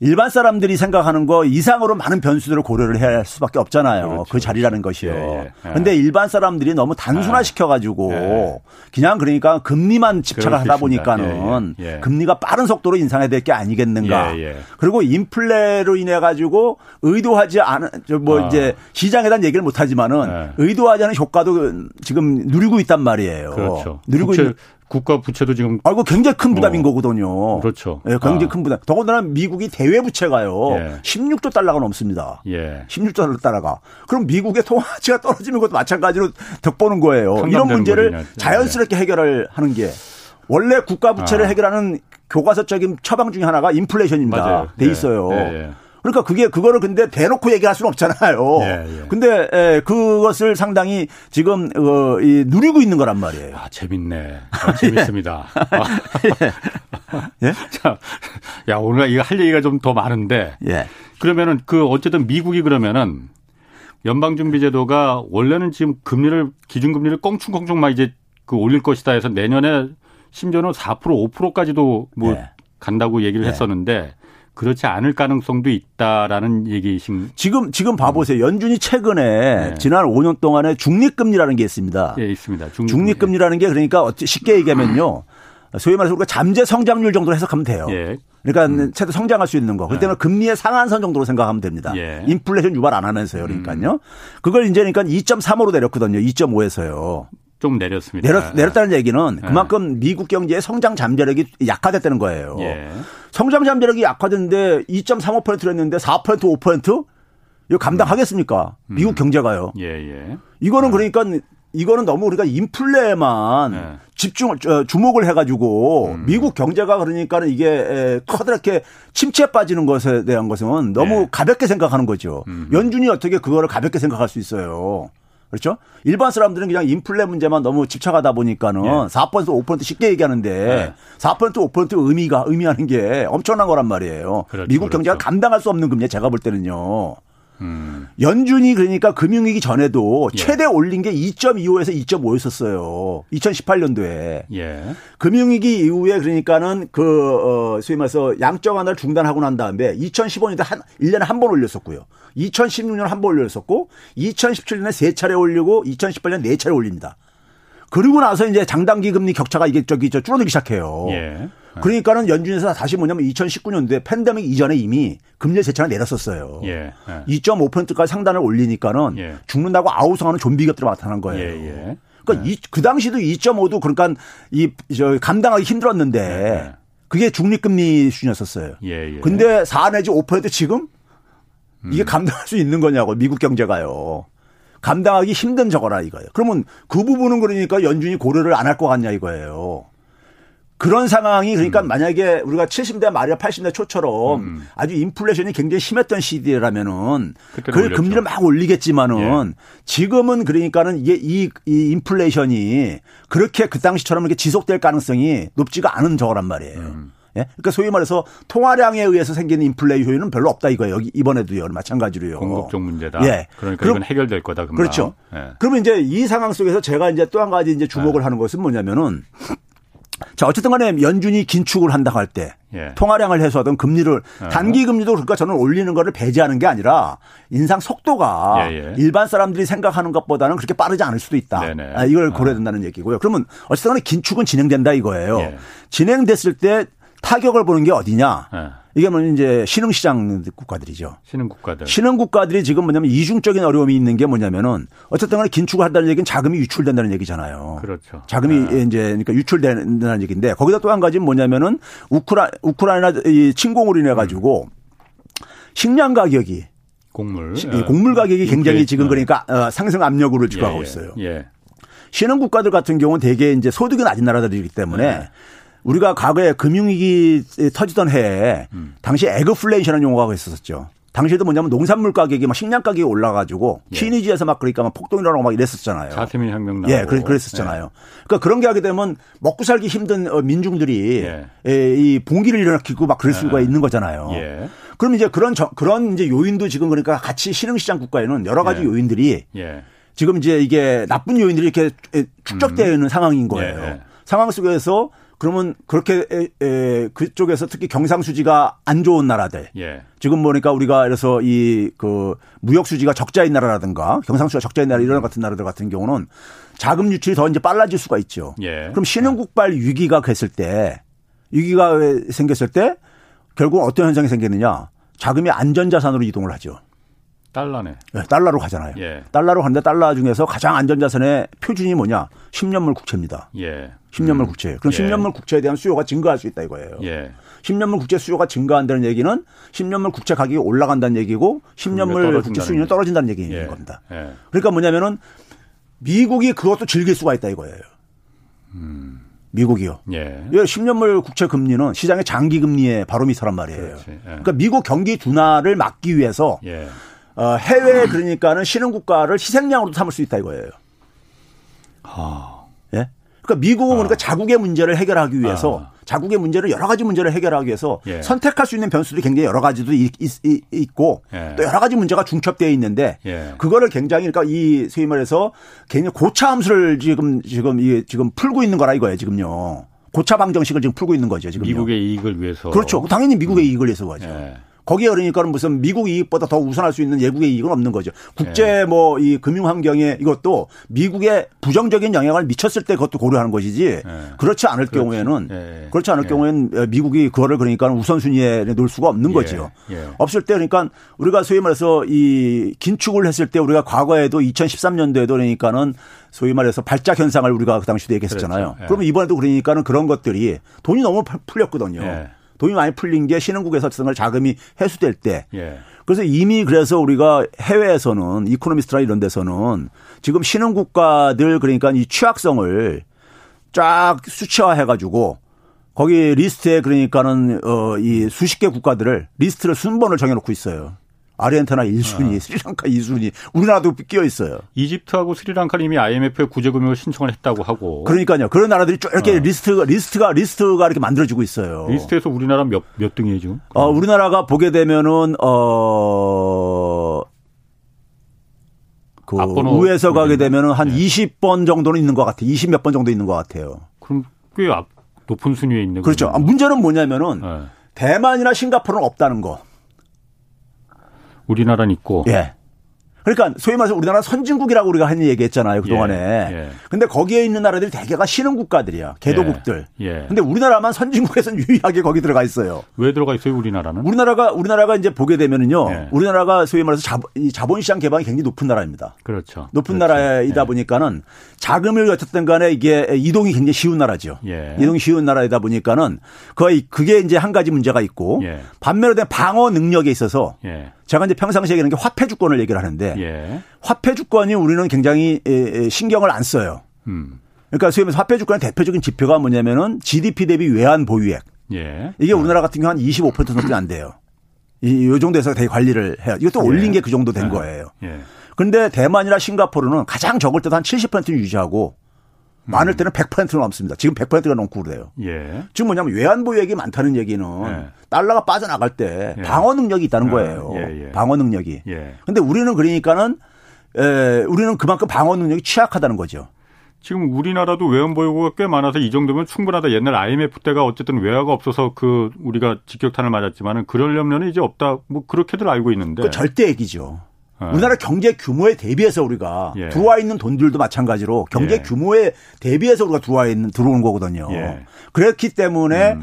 일반 사람들이 생각하는 거 이상으로 많은 변수들을 고려를 해야 할 수밖에 없잖아요. 그렇죠, 그 자리라는. 것이요. 예, 예. 그런데 일반 사람들이 너무 단순화 시켜 가지고 예. 그냥 그러니까 금리만 집착을 하다. 보니까는 예, 예. 예. 금리가 빠른 속도로 인상해야 될 게 아니겠는가. 그리고 인플레로 인해 가지고 의도하지 않은 저뭐 아. 이제 시장에 대한 얘기를 못 하지만은 예. 의도하지 않은 효과도 지금 누리고 있단 말이에요. 그렇죠. 누리고 부채, 있는 국가 부채도 지금 아, 이거 굉장히 큰 부담인 어. 거거든요. 그렇죠. 예, 굉장히 아. 큰 부담. 더군다나 미국이 대외 부채가요. 예. 16조 달러가 넘습니다. 예. 16조 달러가. 그럼 미국의 통화가치가 떨어지는 것도 마찬가지로 덕보는 거예요. 이런 문제를 거군요. 자연스럽게 해결을 하는 게 원래 국가 부채를 아. 해결하는 교과서적인 처방 중에 하나가 인플레이션입니다. 맞아요. 돼 예. 있어요. 예, 예. 그러니까 그게 그거를 근데 대놓고 얘기할 수는 없잖아요. *laughs* 예, 예. 근데 에, 그것을 상당히 지금 어, 이, 누리고 있는 거란 말이에요. 아, 재밌네. 아, 재밌습니다. 아. *laughs* *laughs* 예? 자, 야, 오늘 이거 할 얘기가 좀 더 많은데 예. 그러면은 그 어쨌든 미국이 그러면은 연방준비제도가 원래는 지금 금리를 기준금리를 껑충껑충 막 이제 그 올릴 것이다 해서 내년에 심지어는 4% 5%까지도 뭐 네. 간다고 얘기를 네. 했었는데 그렇지 않을 가능성도 있다라는 얘기신 지금 지금 봐보세요. 연준이 최근에 네. 지난 5년 동안에 중립금리라는 게 있습니다. 예 있습니다. 중립금리 라는 게 그러니까 쉽게 얘기하면요. 소위 말해서 우리가 잠재 성장률 정도로 해석하면 돼요. 예. 그러니까 최대 성장할 수 있는 거. 그때는 금리의 상한선 정도로 생각하면 됩니다. 예. 인플레이션 유발 안 하면서요. 그러니까요. 그걸 이제 그러니까 2.3으로 내렸거든요. 2.5에서요. 좀 내렸습니다. 내렸, 내렸다는 얘기는 예. 그만큼 미국 경제의 성장 잠재력이 약화됐다는 거예요. 예. 성장 잠재력이 약화됐는데 2.35%를 했는데 4% 5% 이거 감당하겠습니까? 미국 경제가요. 예, 예. 이거는 그러니까 이거는 너무 우리가 인플레에만 네. 집중 저, 주목을 해가지고 음. 미국 경제가 그러니까 는 이게 에, 커다랗게 침체에 빠지는 것에 대한 것은 너무 네. 가볍게 생각하는 거죠. 음. 연준이 어떻게 그거를 가볍게 생각할 수 있어요. 그렇죠? 일반 사람들은 그냥 인플레 문제만 너무 집착하다 보니까는 예. 4% 5% 쉽게 얘기하는데 네. 4% 5% 의미가 의미하는 게 엄청난 거란 말이에요. 그렇죠, 미국 경제가 그렇죠. 감당할 수 없는 금리 제가 볼 때는요. 음. 연준이 그러니까 금융위기 전에도 예. 최대 올린 게 2.25에서 2.5였었어요. 2018년도에. 예. 금융위기 이후에 그러니까는 그, 어, 소위 말해서 양적 완화를 중단하고 난 다음에 2015년에 한, 1년에 한 번 올렸었고요. 2016년에 한번 올렸었고 2017년에 세 차례 올리고 2018년 네 차례 올립니다. 그리고 나서 이제 장단기 금리 격차가 이게 저기 저 줄어들기 시작해요. 예. 그러니까는 연준에서 다시 뭐냐면 2019년도에 팬데믹 이전에 이미 금리 세 차례 내렸었어요. 예. 예. 2.5%까지 상단을 올리니까는 예. 죽는다고 아우성하는 좀비 겹들이 나타난 거예요. 예, 예. 그러니까 이, 그 당시도 2.5도 그러니까 이, 저, 감당하기 힘들었는데 예. 그게 중립금리 수준이었었어요. 예, 예. 근데 4 내지 5% 지금 이게 감당할 수 있는 거냐고 미국 경제가요. 감당하기 힘든 저거라 이거예요. 그러면 그 부분은 그러니까 연준이 고려를 안 할 것 같냐 이거예요. 그런 상황이 그러니까 음. 만약에 우리가 70대 말이나 80대 초처럼 아주 인플레이션이 굉장히 심했던 시기라면은 그때는 그. 예. 금리를 막 올리겠지만은 지금은 그러니까는 이게 이, 이 인플레이션이 그렇게 그 당시처럼 이렇게 지속될 가능성이 높지가 않은 저거란 말이에요. 음. 예? 그러니까 소위 말해서 통화량에 의해서 생기는 인플레이 효율은 별로 없다 이거예요. 여기 이번에도요. 마찬가지로요. 공급적 문제다. 예. 그러니까 그럼- 이건 해결될 거다. 금방. 그렇죠. 예. 그러면 이제 이 상황 속에서 제가 이제 또 한 가지 이제 주목을 하는 것은 뭐냐면은 자, 어쨌든 간에 연준이 긴축을 한다고 할때 예. 통화량을 해소하던 금리를 단기 금리도 그러니까 저는 올리는 거를 배제하는 게 아니라 인상 속도가 예, 예. 일반 사람들이 생각하는 것보다는 그렇게 빠르지 않을 수도 있다. 네네. 아, 이걸 고려해야 된다는 얘기고요. 그러면 어쨌든 간에 긴축은 진행된다 이거예요. 예. 진행됐을 때 타격을 보는 게 어디냐? 예. 이게 뭐 이제 신흥시장 국가들이죠. 신흥 국가들. 신흥 국가들이 지금 뭐냐면 이중적인 어려움이 있는 게 뭐냐면은 어쨌든 간에 긴축을 한다는 얘기는 자금이 유출된다는 얘기잖아요. 그렇죠. 자금이 네. 이제 그러니까 유출된다는 얘기인데 거기다 또 한 가지는 뭐냐면은 우크라 우크라이나 이 침공으로 인해 가지고 식량 가격이 곡물. 시- 예. 곡물 가격이 굉장히 인플레이션. 지금 그러니까 어, 상승 압력으로 예, 주가하고 예. 있어요. 예. 신흥 국가들 같은 경우는 대개 이제 소득이 낮은 나라들이기 때문에 네. 우리가 과거에 금융위기 터지던 해에 음. 당시 agflation이라는 용어가 있었었죠. 당시에도 뭐냐면 농산물 가격이 막 식량 가격이 올라가지고 예. 튀니지에서 막 그러니까 막 폭동이 일어나고 막 이랬었잖아요. 재스민 혁명 나고. 예, 그랬, 그랬었잖아요. 그러니까 그런 게 하게 되면 먹고 살기 힘든 어, 민중들이 예. 에, 이 봉기를 일으키고 막 그럴 수가 있는 거잖아요. 예. 그럼 이제 그런 저- 그런 이제 요인도 지금 그러니까 같이 신흥시장 국가에는 여러 가지 예. 요인들이 예. 지금 이제 이게 나쁜 요인들이 이렇게 축적되어 있는 상황인 거예요. 예, 예. 상황 속에서 그러면 그렇게 에, 에, 그쪽에서 특히 경상수지가 안 좋은 나라들. 예. 지금 보니까 우리가 그래서 이 그 무역 수지가 적자인 나라라든가 경상수지가 적자인 나라 이런 같은 나라들 같은 경우는 자금 유출이 더 이제 빨라질 수가 있죠. 예. 그럼 신흥국발 위기가 됐을 때 위기가 생겼을 때 결국 어떤 현상이 생기느냐? 자금이 안전자산으로 이동을 하죠. 달러네. 예, 달러로 가잖아요. 예. 달러로 가는데 달러 중에서 가장 안전자산의 표준이 뭐냐? 10년물 국채입니다. 예. 10년물 국채. 그럼 예. 10년물 국채에 대한 수요가 증가할 수 있다 이거예요. 예. 10년물 국채 수요가 증가한다는 얘기는 10년물 국채 가격이 올라간다는 얘기고 10년물 떨어진다는 국채 수요는 떨어진다는 얘기인 예. 겁니다. 예. 그러니까 뭐냐면은 미국이 그것도 즐길 수가 있다 이거예요. 미국이요. 예. 예, 10년물 국채 금리는 시장의 장기 금리의 바로미터란 말이에요. 그렇지. 예. 그러니까 미국 경기 둔화를 막기 위해서 예. 어, 해외 그러니까는 신흥 국가를 희생양으로 삼을 수 있다 이거예요. 아. 예? 그러니까 미국은 그러니까 자국의 문제를 해결하기 위해서 아. 자국의 문제를 여러 가지 문제를 해결하기 위해서 예. 선택할 수 있는 변수들이 굉장히 여러 가지도 있, 고 예. 또 여러 가지 문제가 중첩되어 있는데 예. 그거를 굉장히 그러니까 이 소위 말해서 굉장히 고차 함수를 지금 지금 이 지금 풀고 있는 거라 이거예요 지금요. 고차 방정식을 지금 풀고 있는 거죠 지금. 미국의 이익을 위해서. 그렇죠. 당연히 미국의 이익을 위해서 가죠. 예. 거기에 그러니까는 무슨 미국 이익보다 더 우선할 수 있는 예국의 이익은 없는 거죠. 국제 예. 뭐이 금융 환경에 이것도 미국에 부정적인 영향을 미쳤을 때 그것도 고려하는 것이지. 그렇지 않을 경우에는 예. 그렇지 않을 예. 경우에는 미국이 그거를 그러니까 우선순위에 놓을 수가 없는 예. 거죠. 예. 없을 때 그러니까 우리가 소위 말해서 이 긴축을 했을 때 우리가 과거에도 2013년도에도 그러니까는 소위 말해서 발작 현상을 우리가 그 당시도 얘기했었잖아요. 그렇죠. 예. 그러면 이번에도 그러니까는 그런 것들이 돈이 너무 풀렸거든요. 예. 돈이 많이 풀린 게 신흥국에서 어떤 자금이 회수될 때. 예. 그래서 이미 그래서 우리가 해외에서는 이코노미스트나 이런 데서는 지금 신흥 국가들 그러니까 이 취약성을 쫙 수치화해 가지고 거기 리스트에 그러니까는 어 이 수십 개 국가들을 리스트를 순번을 정해 놓고 있어요. 아르헨티나 1순위, 스리랑카 2순위, 우리나라도 끼어 있어요. 이집트하고 스리랑카는 이미 IMF에 구제금융을 신청을 했다고 하고. 그러니까 그런 나라들이 쭉 이렇게 리스트가 리스트가 리스트가 이렇게 만들어지고 있어요. 리스트에서 우리나라 몇, 몇 등이에요, 지금? 어, 우리나라가 보게 되면은, 어, 그, 우에서 가게 되면은 한 네. 20번 정도는 있는 것 같아요. 20 몇 번 정도 있는 것 같아요. 그럼 꽤 앞, 높은 순위에 있는 그렇죠. 아. 문제는 뭐냐면은, 예. 대만이나 싱가포르는 없다는 거. 우리나라는 있고. 예. 그러니까 소위 말해서 우리나라 선진국이라고 우리가 한 얘기했잖아요 그 동안에. 예, 예. 근데 거기에 있는 나라들이 대개가 신흥 국가들이야. 개도국들. 예, 예. 근데 우리나라만 선진국에서는 *laughs* 유일하게 거기 들어가 있어요. 왜 들어가 있어요, 우리나라는? 우리나라가 우리나라가 이제 보게 되면은요. 예. 우리나라가 소위 말해서 자본, 이 자본시장 개방이 굉장히 높은 나라입니다. 그렇죠. 높은 그렇죠. 나라이다 예. 보니까는 자금을 어쨌든 간에 이게 이동이 굉장히 쉬운 나라죠. 예. 이동이 쉬운 나라이다 보니까는 거의 그게 이제 한 가지 문제가 있고 예. 반면에 방어 능력에 있어서 예. 제가 이제 평상시에 얘기하는 게 화폐 주권을 얘기를 하는데 예. 화폐 주권이 우리는 굉장히 신경을 안 써요. 음. 그러니까 소위 말해서 화폐 주가의 대표적인 지표가 뭐냐면은 GDP 대비 외환 보유액. 예. 이게 우리나라 같은 경우 한 25% 넘게 안 돼요. 이, 요 정도에서 되게 관리를 해요. 이것도 예. 올린 게 그 정도 된 예. 거예요. 예. 근데 대만이나 싱가포르는 가장 적을 때도 한 70%는 유지하고 많을 때는 100%는 넘습니다. 지금 100%가 넘고 그래요. 예. 지금 뭐냐면 외환 보유 액이 많다는 얘기는 예. 달러가 빠져나갈 때 예. 방어 능력이 있다는 아, 거예요. 예, 예. 방어 능력이. 예. 근데 우리는 그러니까는 에, 우리는 그만큼 방어 능력이 취약하다는 거죠. 지금 우리나라도 외환 보유고가 꽤 많아서 이 정도면 충분하다. 옛날 IMF 때가 어쨌든 외화가 없어서 그 우리가 직격탄을 맞았지만은 그러려면 이제 없다. 뭐 그렇게들 알고 있는데. 그 절대액이죠. 예. 우리나라 경제 규모에 대비해서 우리가 예. 들어와 있는 돈들도 마찬가지로 경제 예. 규모에 대비해서 우리가 들어와 있는 들어오는 거거든요. 예. 음. 그렇기 때문에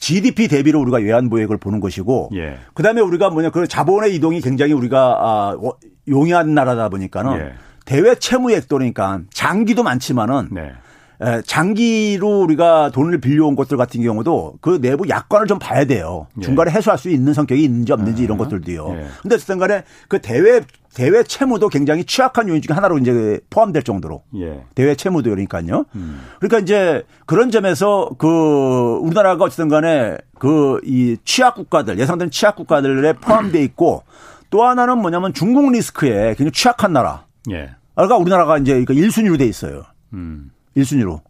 GDP 대비로 우리가 외환 보유액을 보는 것이고 예. 그다음에 우리가 뭐냐 그 자본의 이동이 굉장히 우리가 아, 워- 용이한 나라다 보니까는 예. 대외 채무액도 그러니까 장기도 많지만은 네. 에, 장기로 우리가 돈을 빌려온 것들 같은 경우도 그 내부 약관을 좀 봐야 돼요. 예. 중간에 해소할 수 있는 성격이 있는지 없는지 이런 것들도요. 예. 근데 어쨌든 간에 그 대외 대외 채무도 굉장히 취약한 요인 중에 하나로 이제 포함될 정도로 예. 대외 채무도 그러니까요. 음. 그러니까 이제 그런 점에서 그 우리나라가 어쨌든 간에 그 이 취약 국가들 예상되는 취약 국가들에 포함돼 있고 또 하나는 뭐냐면 중국 리스크에 굉장히 취약한 나라. 예. 그러니까 우리나라가 이제 그 1순위로 돼 있어요. 음. 1순위로.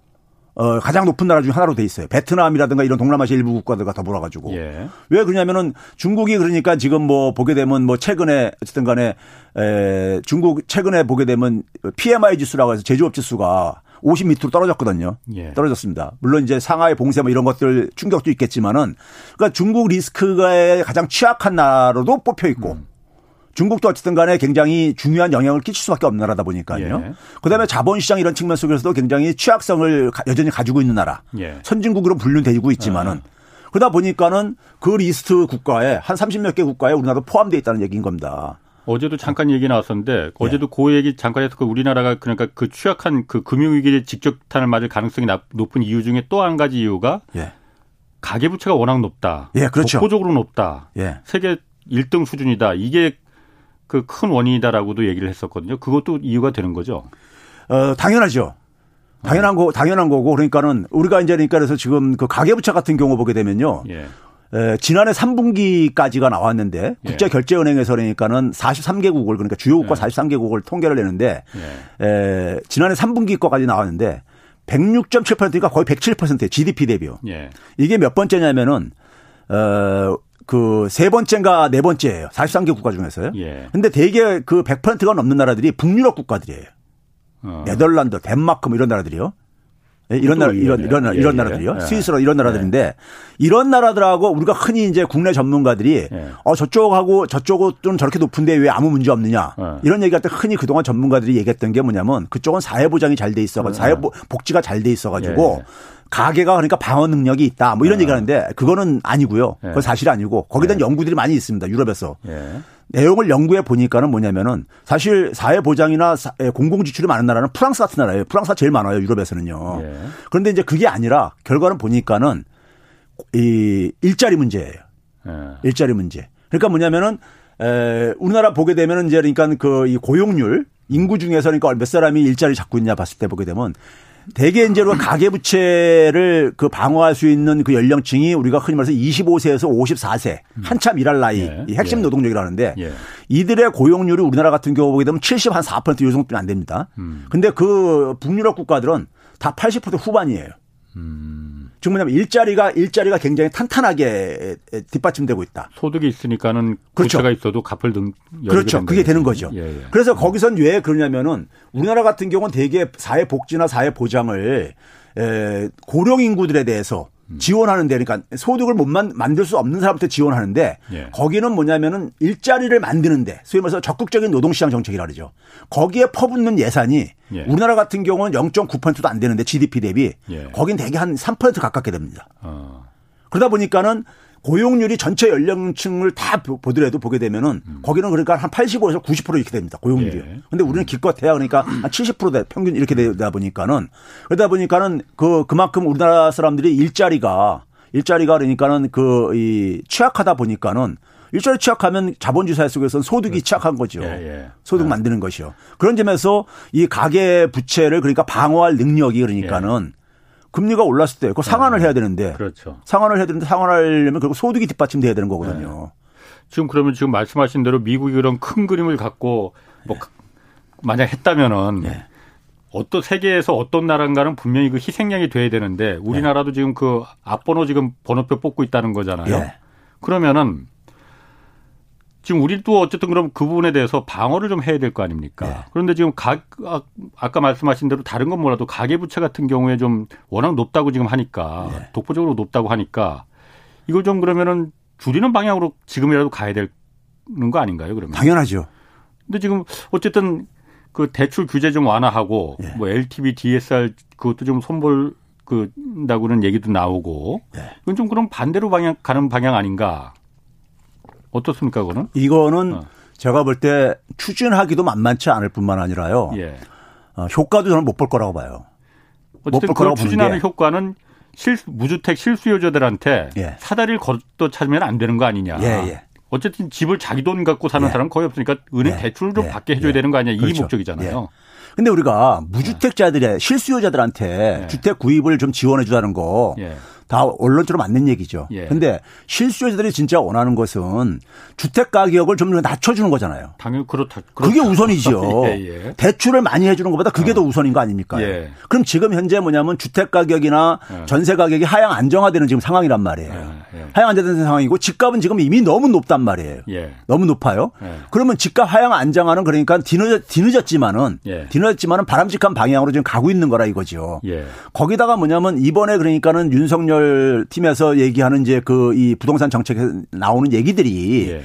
어, 가장 높은 나라 중에 하나로 돼 있어요. 베트남이라든가 이런 동남아시아 일부 국가들과 더불어 가지고. 예. 왜 그러냐면은 중국이 그러니까 지금 뭐 보게 되면 뭐 최근에 어쨌든 간에 에 중국 최근에 보게 되면 PMI 지수라고 해서 제조업 지수가 50 밑으로 떨어졌거든요. 예. 떨어졌습니다. 물론 이제 상하이 봉쇄 뭐 이런 것들 충격도 있겠지만은 그러니까 중국 리스크가 가장 취약한 나라로도 뽑혀 있고 음. 중국도 어쨌든 간에 굉장히 중요한 영향을 끼칠 수밖에 없는 나라다 보니까요. 예. 그다음에 자본시장 이런 측면 속에서도 굉장히 취약성을 가- 여전히 가지고 있는 나라. 예. 선진국으로 분류되고 있지만은 그러다 보니까는 그 리스트 국가에 한 30몇 개 국가에 우리나라도 포함되어 있다는 얘기인 겁니다. 어제도 잠깐 얘기 나왔었는데 어제도 예. 그 얘기 잠깐 해서 그 우리나라가 그러니까 그 취약한 그 금융위기에 직격탄을 맞을 가능성이 나- 높은 이유 중에 또 한 가지 이유가 예. 가계부채가 워낙 높다. 예, 그렇죠. 독보적으로 높다. 예. 세계 1등 수준이다. 이게 그 큰 원인이다라고도 얘기를 했었거든요. 그것도 이유가 되는 거죠. 어, 당연하죠. 당연한 거, 당연한 거고, 그러니까는 우리가 이제 그러니까 그래서 지금 그 가계부채 같은 경우 보게 되면요. 예. 에, 지난해 3분기까지가 나왔는데 예. 국제결제은행에서 그러니까는 43개국을 그러니까 주요 국가 43개국을 통계를 내는데 예. 에, 지난해 3분기 거까지 나왔는데 106.7%니까 거의 107%예요. GDP 대비요. 예. 이게 몇 번째냐면은 어 그 세 번째인가 네 번째예요. 43개 국가 중에서요. 예. 근데 대개 그 100%가 넘는 나라들이 북유럽 국가들이에요. 어. 네덜란드, 덴마크 뭐 이런 나라들이요. 예, 이런 나라, 예, 이런, 예. 이런, 나라- 예, 이런 예. 나라들이요. 예. 스위스로 이런 나라들인데 이런 나라들하고 우리가 흔히 이제 국내 전문가들이 예. 어, 저쪽하고 저쪽은 저렇게 높은데 왜 아무 문제 없느냐. 예. 이런 얘기할 때 흔히 그동안 전문가들이 얘기했던 게 뭐냐면 그쪽은 사회보장이 잘 돼 있어가지고 사회복지가 잘 돼 있어가지고 예. 가게가 그러니까 방어 능력이 있다. 뭐 이런 예. 얘기 하는데 그거는 아니고요. 예. 그건 사실이 아니고 거기에 대한 예. 연구들이 많이 있습니다. 유럽에서. 예. 내용을 연구해 보니까는 뭐냐면은 사실 사회 보장이나 공공 지출이 많은 나라는 프랑스 같은 나라예요. 프랑스가 제일 많아요. 유럽에서는요. 예. 그런데 이제 그게 아니라 결과는 보니까는 이 일자리 문제예요. 예. 일자리 문제. 그러니까 뭐냐면은 에, 우리나라 보게 되면은 이제 그러니까 그 이 고용률 인구 중에서 그러니까 몇 사람이 일자리 잡고 있냐 봤을 때 보게 되면 대개 이제 가계부채를 그 방어할 수 있는 그 연령층이 우리가 흔히 말해서 25세에서 54세 한참 일할 나이 예. 이 핵심 예. 노동력이라는데 예. 이들의 고용률이 우리나라 같은 경우 보게 되면 70 한 4%요 정도는 안 됩니다. 음. 근데 그 북유럽 국가들은 다 80% 후반이에요. 음. 즉 뭐냐면 일자리가 일자리가 굉장히 탄탄하게 뒷받침되고 있다. 소득이 있으니까는 그렇죠. 부채가 있어도 갚을 등 그렇죠. 그게 되는 거죠. 예, 예. 그래서 거기선 왜 그러냐면은 우리나라 같은 경우는 대개 사회 복지나 사회 보장을 에, 고령 인구들에 대해서 음. 지원하는데 그러니까 소득을 못 만, 만들 수 없는 사람한테 지원하는데 예. 거기는 뭐냐면은 일자리를 만드는데 소위 말해서 적극적인 노동시장 정책이라 그러죠. 거기에 퍼붓는 예산이 예. 우리나라 같은 경우는 0.9%도 안 되는데 GDP 대비 예. 거긴 대개 한 3% 가깝게 됩니다. 어. 그러다 보니까는 고용률이 전체 연령층을 다 보- 보더라도 보게 되면은 거기는 그러니까 한 85에서 90% 이렇게 됩니다. 고용률이요. 예. 근데 우리는 기껏해야 그러니까 한 70% 평균 이렇게 되다 보니까는 그러다 보니까는 그 그만큼 우리나라 사람들이 일자리가 일자리가 그러니까는 그 이 취약하다 보니까는 일자리 취약하면 자본주의 사회 속에서는 소득이 그렇죠. 취약한 거죠. 예, 예. 소득 예. 만드는 것이요. 그런 점에서 이 가계 부채를 그러니까 방어할 능력이 그러니까는 예. 금리가 올랐을 때 그 상환을 예. 해야 되는데 그렇죠. 상환을 해야 되는데 상환하려면 결국 소득이 뒷받침돼야 되는 거거든요. 지금 그러면 지금 말씀하신 대로 미국이 그런 큰 그림을 갖고 뭐 만약 했다면은 어떤 세계에서 어떤 나라인가는 분명히 그 희생양이 돼야 되는데 우리나라도 네. 지금 그 앞번호 지금 번호표 뽑고 있다는 거잖아요. 네. 그러면은 지금 우리도 어쨌든 그럼 그 부분에 대해서 방어를 좀 해야 될 거 아닙니까? 네. 그런데 지금 가, 아, 아까 말씀하신 대로 다른 건 뭐라도 가계부채 같은 경우에 좀 워낙 높다고 지금 하니까 네. 독보적으로 높다고 하니까 이걸 좀 그러면은 줄이는 방향으로 지금이라도 가야 되는 거 아닌가요? 그러면 당연하죠. 근데 지금 어쨌든 그 대출 규제 좀 완화하고 예. 뭐 LTV, DSR 그것도 좀 손볼 그다고는 얘기도 나오고 예. 이건 좀 그런 반대로 방향 가는 방향 아닌가 어떻습니까 그거는? 이거는 어. 제가 볼 때 추진하기도 만만치 않을 뿐만 아니라요. 예. 어, 효과도 저는 못 볼 거라고 봐요. 어쨌든 그걸 추진하는 효과는 실, 무주택 실수요자들한테 예. 사다리를 걷어 찾으면 안 되는 거 아니냐. 예, 예. 어쨌든 집을 자기 돈 갖고 사는 예. 사람은 거의 없으니까 은행 예. 대출을 좀 예. 받게 해줘야 예. 되는 거. 그렇죠. 이 목적이잖아요. 예. 근데 우리가 무주택자들의 실수요자들한테 주택 구입을 좀 지원해 주자는 거 다 언론처럼 맞는 얘기죠. 예. 근데 실수요자들이 진짜 원하는 것은 주택 가격을 좀 낮춰주는 거잖아요. 당연히 그렇다. 그렇다. 그게 우선이죠. *laughs* 예, 예. 대출을 많이 해주는 것보다 그게 어. 더 우선인 거 아닙니까? 예. 그럼 지금 현재 뭐냐면 주택 가격이나 예. 전세 가격이 하향 안정화되는 지금 상황이란 말이에요. 예, 하향 안정화되는 상황이고 집값은 지금 이미 너무 높단 말이에요. 너무 높아요. 그러면 집값 하향 안정화는 그러니까 뒤늦었, 뒤늦었지만은 뒤늦었지만은 바람직한 방향으로 지금 가고 있는 거라 이거죠. 거기다가 뭐냐면 이번에 그러니까는 윤석열 윤석열 팀에서 얘기하는 이제 그 이 부동산 정책에 나오는 얘기들이 예.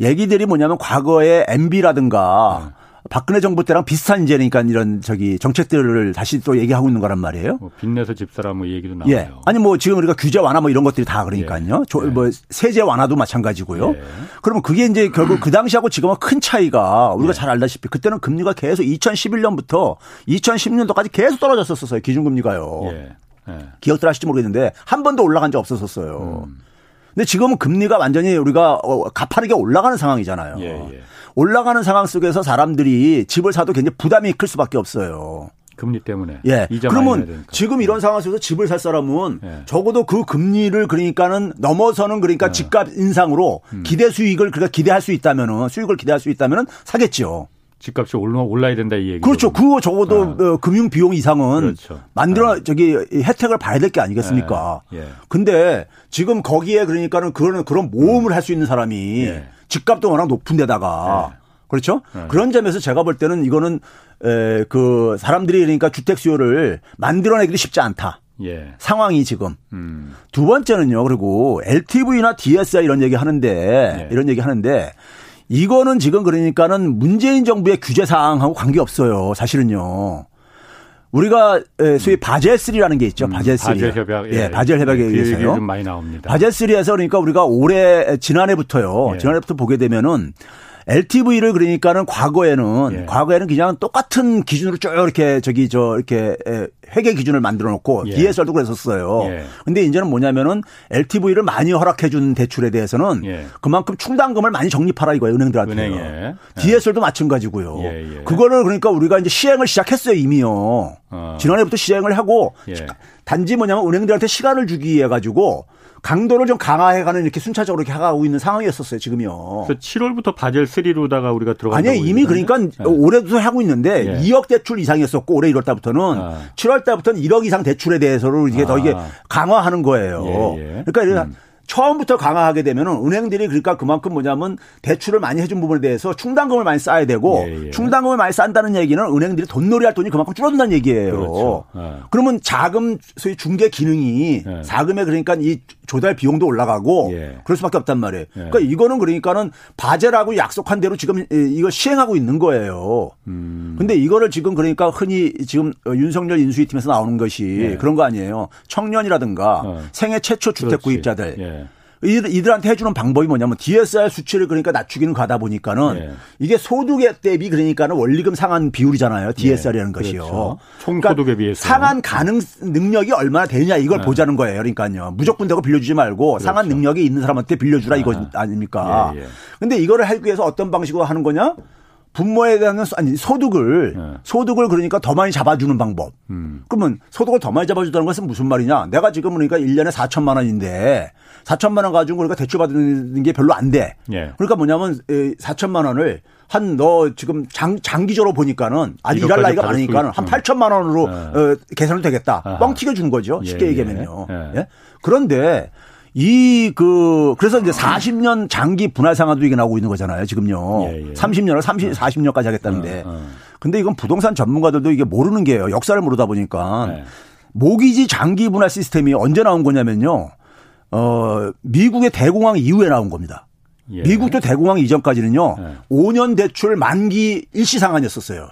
얘기들이 뭐냐면 과거에 MB라든가 네. 박근혜 정부 때랑 비슷한 이제 그러니까 이런 저기 정책들을 다시 또 얘기하고 있는 거란 말이에요. 뭐 빚내서 집사라 뭐 얘기도 나와요. 예. 아니 뭐 지금 우리가 규제 완화 뭐 이런 것들이 다 그러니까요. 예. 뭐 세제 완화도 마찬가지고요. 예. 그러면 그게 이제 결국 *clears throat* 그 당시하고 지금은 큰 차이가 우리가 예. 잘 알다시피 그때는 금리가 계속 2011년부터 2010년도까지 계속 떨어졌었어요. 기준금리가요. 예. 네. 기억들 하실지 모르겠는데 한 번도 올라간 적 없었었어요. 음. 근데 지금은 금리가 완전히 우리가 어, 가파르게 올라가는 상황이잖아요. 예, 예. 올라가는 상황 속에서 사람들이 집을 사도 굉장히 부담이 클 수밖에 없어요. 금리 때문에. 예. 그러면 지금 이런 상황 속에서 집을 살 사람은 예. 적어도 그 금리를 그러니까는 넘어서는 그러니까 예. 집값 인상으로 음. 기대 수익을 그러니까 기대할 수 있다면은 수익을 기대할 수 있다면은 사겠죠. 집값이 올라 올라야 된다 이 얘기. 그렇죠. 그거 적어도 아. 어, 금융 비용 이상은 그렇죠. 만들어 아. 저기 혜택을 봐야 될 게 아니겠습니까? 예. 예. 근데 지금 거기에 그러니까는 그런 그런 모험을 할수 있는 사람이 예. 집값도 워낙 높은 데다가 예. 그렇죠? 예. 그런 점에서 제가 볼 때는 이거는 에, 그 사람들이 그러니까 주택 수요를 만들어내기도 쉽지 않다. 예. 상황이 지금. 음. 두 번째는요. 그리고 LTV나 DSI 이런 얘기 하는데 예. 이런 얘기 하는데 이거는 지금 그러니까는 문재인 정부의 규제 사항하고 관계 없어요. 사실은요. 우리가 소위 바젤 3라는 게 있죠. 음, 바젤 3. 바젤 협약. 예, 예 바젤 협약에 그 의해서요. 좀 많이 나옵니다. 바젤 3에서 그러니까 우리가 올해 지난해부터요. 예. 지난해부터 보게 되면은 LTV를 그러니까는 과거에는 예. 과거에는 그냥 똑같은 기준으로 쭉 이렇게 저기 저 이렇게 회계 기준을 만들어 놓고 예. DSR도 그랬었어요. 예. 근데 이제는 뭐냐면은 LTV를 많이 허락해 준 대출에 대해서는 예. 그만큼 충당금을 많이 적립하라 이거예요. 은행들한테. 은행에. 예. DSR도 마찬가지고요. 예, 예. 그거를 그러니까 우리가 이제 시행을 시작했어요, 이미요. 어. 지난해부터 시행을 하고 단지 뭐냐면 은행들한테 시간을 주기 위해 가지고 강도를 좀 강화해가는 이렇게 순차적으로 이렇게 가고 있는 상황이었었어요 지금요. 그래서 7월부터 바젤 3로다가 우리가 들어가. 아니요 이미 그러니까 네. 올해도 하고 있는데 예. 2억 대출 이상이었었고 올해 1월 달부터는 아. 7월 달부터는 1억 이상 대출에 대해서는 이게 아. 더 이게 강화하는 거예요. 예, 예. 그러니까 음. 처음부터 강화하게 되면은 은행들이 그러니까 그만큼 뭐냐면 대출을 많이 해준 부분에 대해서 충당금을 많이 쌓아야 되고 예, 예. 충당금을 많이 쌓는다는 얘기는 은행들이 돈놀이 할 돈이 그만큼 줄어든다는 얘기예요. 그렇죠. 예. 그러면 자금 소위 중개 기능이 예. 자금에 그러니까 이 조달 비용도 올라가고 예. 그럴 수밖에 없단 말이에요. 예. 그러니까 이거는 그러니까는 바제라고 약속한 대로 지금 이거 시행하고 있는 거예요. 음. 근데 이거를 지금 그러니까 흔히 지금 윤석열 인수위 팀에서 나오는 것이 그런 거 아니에요. 청년이라든가 어. 생애 최초 주택 구입자들 이들한테 해주는 방법이 뭐냐면 DSR 수치를 그러니까 낮추기는 가다 보니까는 예. 이게 소득에 대비 그러니까는 원리금 상한 비율이잖아요. DSR이라는 예. 것이요. 그렇죠. 총 소득에 그러니까 비해서 상한 가능 능력이 얼마나 되냐 이걸 예. 보자는 거예요. 그러니까요. 무조건 되고 빌려주지 말고 그렇죠. 상한 능력이 있는 사람한테 빌려주라 이거 아. 아닙니까? 예, 예. 근데 이거를 하기 위해서 어떤 방식으로 하는 거냐? 분모에 대한 아니 소득을 네. 소득을 그러니까 더 많이 잡아주는 방법. 음. 그러면 소득을 더 많이 잡아주다는 것은 무슨 말이냐? 내가 지금 그러니까 1년에 4천만 원인데 4천만 원 가지고 그러니까 대출 받는 게 별로 안 돼. 예. 그러니까 뭐냐면 4천만 원을 한 너 지금 장, 장기적으로 보니까는 아직 일할 나이가 많으니까는 한 8천만 원으로 예. 어, 계산을 되겠다. 아하. 뻥 튀겨 준 거죠. 쉽게 예, 예. 얘기하면요. 예. 예. 그런데 이, 그, 그래서 이제 40년 장기 분할 상환도 이게 나오고 있는 거잖아요, 지금요. 예, 예. 30년을 30, 40년까지 하겠다는데. 어, 어. 근데 이건 부동산 전문가들도 이게 모르는 게요. 역사를 모르다 보니까. 네. 모기지 장기 분할 시스템이 언제 나온 거냐면요. 어, 미국의 대공황 이후에 나온 겁니다. 예. 미국도 대공황 이전까지는요. 예. 5년 대출 만기 일시 상환이었었어요.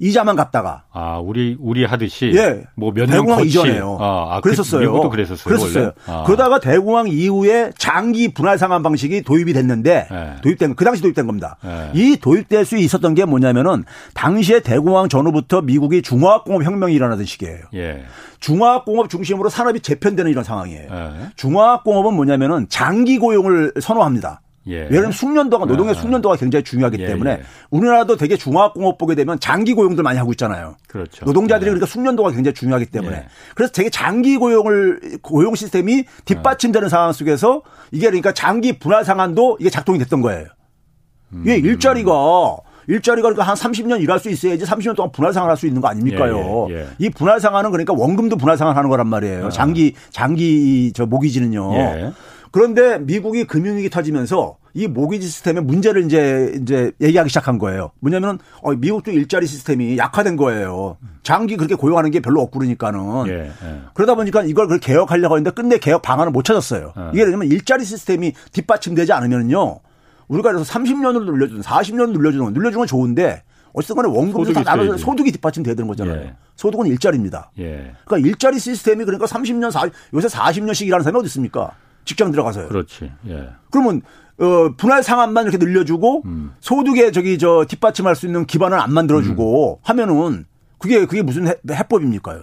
이자만 갚다가. 아, 우리, 우리 하듯이. 예. 뭐몇년 거치. 이전에요. 아, 아, 그 그랬었어요. 미국도 그랬었어요. 그랬었어요. 아. 그러다가 대공황 이후에 장기 분할 상환 방식이 도입이 됐는데 예. 도입된, 그 당시 도입된 겁니다. 예. 이 도입될 수 있었던 게 뭐냐면은 당시에 대공황 전후부터 미국이 중화학공업 혁명이 일어나던 시기예요. 예. 중화학공업 중심으로 산업이 재편되는 이런 상황이에요. 예. 중화학공업은 뭐냐면은 장기 고용을 선호합니다. 예. 왜냐하면 숙련도가 노동의 아. 숙련도가 굉장히 중요하기 예, 때문에 예. 우리나라도 되게 중화학공업 보게 되면 장기 고용들 많이 하고 있잖아요. 그렇죠. 노동자들이 예. 그러니까 숙련도가 굉장히 중요하기 때문에 예. 그래서 되게 장기 고용을 고용 시스템이 뒷받침되는 상황 속에서 이게 그러니까 장기 분할 상한도 이게 작동이 됐던 거예요. 음. 이게 일자리가 일자리가 그러니까 한 30년 일할 수 있어야지 30년 동안 분할 상환할 수 있는 거 아닙니까요? 예, 예, 예. 이 분할 상환은 그러니까 원금도 분할 상환하는 거란 말이에요. 아. 장기 장기 저 모기지는요. 예. 그런데 미국이 금융위기 터지면서 이 모기지 시스템의 문제를 이제 이제 얘기하기 시작한 거예요. 뭐냐면 어, 미국도 일자리 시스템이 약화된 거예요. 장기 그렇게 고용하는 게 별로 없고 그러니까는 예, 예. 그러다 보니까 이걸 그 개혁하려고 했는데 끝내 개혁 방안을 못 찾았어요. 예. 이게 왜냐면 일자리 시스템이 뒷받침되지 않으면요. 우리가 그래서 30년을 늘려주는 40년 늘려주는 늘려주는 건 좋은데 어쨌든 간에 원금도 다 나눠서 소득이 뒷받침돼야 되는 거잖아요. 예. 소득은 일자리입니다. 예. 그러니까 일자리 시스템이 그러니까 30년, 40, 요새 40년씩 일하는 사람이 어디 있습니까? 직장 들어가서요. 그렇지. 예. 그러면 어 분할 상한만 이렇게 늘려주고 음. 소득에 저기 저 뒷받침할 수 있는 기반을 안 만들어주고 음. 하면은 그게 그게 무슨 해, 해법입니까요?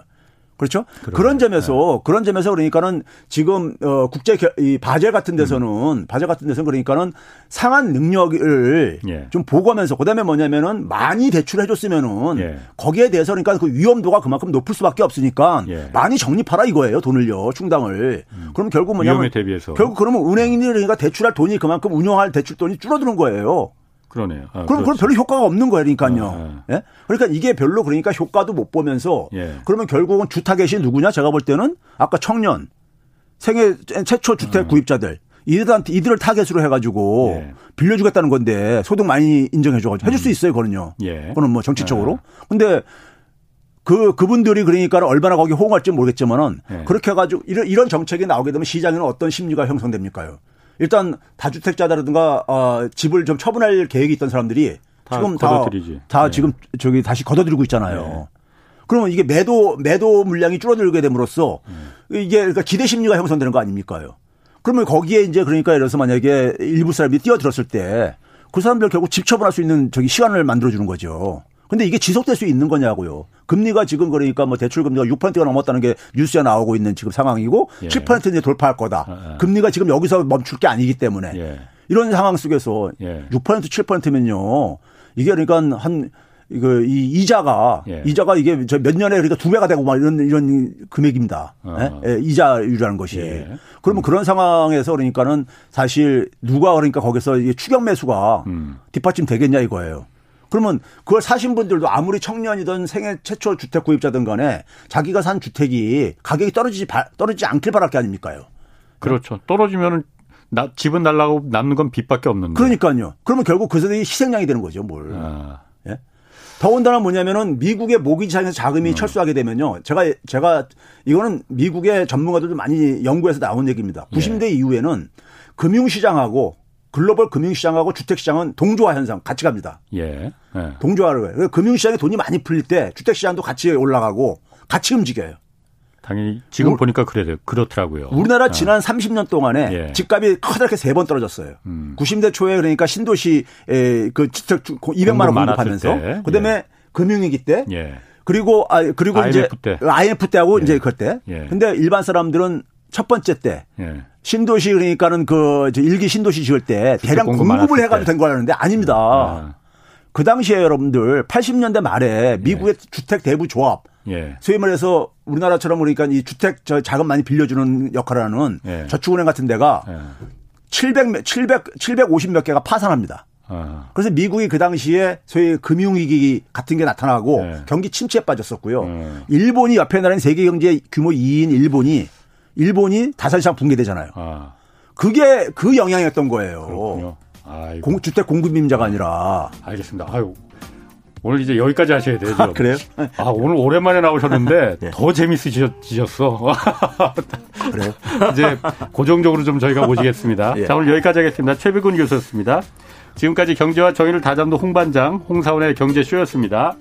그렇죠? 그러네. 그런 점에서 네. 그런 점에서 그러니까는 지금 어 국제 이 바젤 같은 데서는 음. 바젤 같은 데서는 그러니까는 상한 능력을 예. 좀 보고하면서 그다음에 뭐냐면은 많이 대출해 줬으면은 예. 거기에 대해서 그러니까 그 위험도가 그만큼 높을 수밖에 없으니까 예. 많이 적립하라 이거예요. 돈을요. 충당을. 음. 그럼 결국 뭐냐면 결국 그러면 은행인이 그러니까 대출할 돈이 그만큼 운용할 대출 돈이 줄어드는 거예요. 그러네요. 아, 그럼 그럼 별로 효과가 없는 거예요, 그러니까요. 아, 아. 예? 그러니까 이게 별로 그러니까 효과도 못 보면서 예. 그러면 결국은 주타겟이 누구냐? 제가 볼 때는 아까 청년, 생애 최초 주택 음. 구입자들 이들한테 이들을 타겟으로 해가지고 예. 빌려주겠다는 건데 소득 많이 인정해줘가지고 해줄 음. 수 있어요, 그거는요. 예. 그거는 뭐 정치적으로. 예. 근데 그 그분들이 그러니까 얼마나 거기 호응할지 모르겠지만은 예. 그렇게 해가지고 이런 이런 정책이 나오게 되면 시장에는 어떤 심리가 형성됩니까요? 일단 다주택자라든가 어, 집을 좀 처분할 계획이 있던 사람들이 지금 다, 다 네. 지금 저기 다시 걷어들이고 있잖아요. 네. 그러면 이게 매도 매도 물량이 줄어들게 됨으로써 음. 이게 그러니까 기대 심리가 형성되는 거 아닙니까요? 그러면 거기에 이제 그러니까 예를 들어서 만약에 일부 사람이 뛰어들었을 때 그 사람들 결국 집 처분할 수 있는 저기 시간을 만들어 주는 거죠. 근데 이게 지속될 수 있는 거냐고요. 금리가 지금 그러니까 뭐 대출 금리가 6%가 넘었다는 게 뉴스에 나오고 있는 지금 상황이고 예. 7% 이제 돌파할 거다. 아, 아. 금리가 지금 여기서 멈출 게 아니기 때문에 예. 이런 상황 속에서 예. 6% 7%면요. 이게 그러니까 한 이거 이 이자가 예. 이자가 이게 저 몇 년에 그러니까 두 배가 되고 막 이런 이런 금액입니다. 어. 예? 이자율이라는 것이. 예. 그러면 음. 그런 상황에서 그러니까는 사실 누가 그러니까 거기서 이게 추격 매수가 음. 뒷받침 되겠냐 이거예요. 그러면 그걸 사신 분들도 아무리 청년이든 생애 최초 주택 구입자든 간에 자기가 산 주택이 가격이 떨어지지 떨어지지 않길 바랄 게 아닙니까요? 그렇죠. 떨어지면은 나 집은 날라고 남는 건 빚밖에 없는데. 그러니까요. 그러면 결국 그 사람이 희생양이 되는 거죠, 뭘. 아. 예? 더군다나 뭐냐면은 미국의 모기지상에서 자금이 음. 철수하게 되면요. 제가 제가 이거는 미국의 전문가들도 많이 연구해서 나온 얘기입니다. 90대 예. 이후에는 금융시장하고 글로벌 금융시장하고 주택시장은 동조화 현상 같이 갑니다. 예. 예. 동조화를 해요. 금융시장에 돈이 많이 풀릴 때 주택시장도 같이 올라가고 같이 움직여요. 당연히 지금 우, 보니까 그래 그렇더라고요. 우리나라 아. 지난 30년 동안에 예. 집값이 커다랗게 세 번 떨어졌어요. 음. 90대 초에 그러니까 신도시 그 주택 200만 원 공급하면서 그다음에 예. 금융위기 때 예. 그리고 아 그리고 IMF 이제 때. IMF 때하고 예. 이제 그때. 예. 근데 일반 사람들은 첫 번째 때 예. 신도시 그러니까는 그 일기 신도시 지을 때 대량 공급을 해가지고 된 거라는데 아닙니다. 아. 그 당시에 여러분들 80년대 말에 미국의 예. 주택 대부 조합 예. 소위 말해서 우리나라처럼 그러니까 이 주택 저 자금 많이 빌려주는 역할을 하는 예. 저축은행 같은 데가 예. 700, 700, 750 몇 개가 파산합니다. 아. 그래서 미국이 그 당시에 소위 금융위기 같은 게 나타나고 예. 경기 침체에 빠졌었고요. 예. 일본이 옆에 나라는 세계 경제 규모 2인 일본이 일본이 다산 시장 붕괴되잖아요. 아. 그게 그 영향이었던 거예요. 공, 주택 공급 임자가 아니라. 알겠습니다. 아유, 오늘 이제 여기까지 하셔야 돼요. 아, 그래요? 아, 오늘 오랜만에 나오셨는데 *laughs* 네. 더 재밌으셨어. *laughs* 그래요? 이제 고정적으로 좀 저희가 모시겠습니다. *laughs* 예. 자, 오늘 여기까지 하겠습니다. 최백운 교수였습니다. 지금까지 경제와 정의를 다잡는 홍반장, 홍사원의 경제쇼였습니다.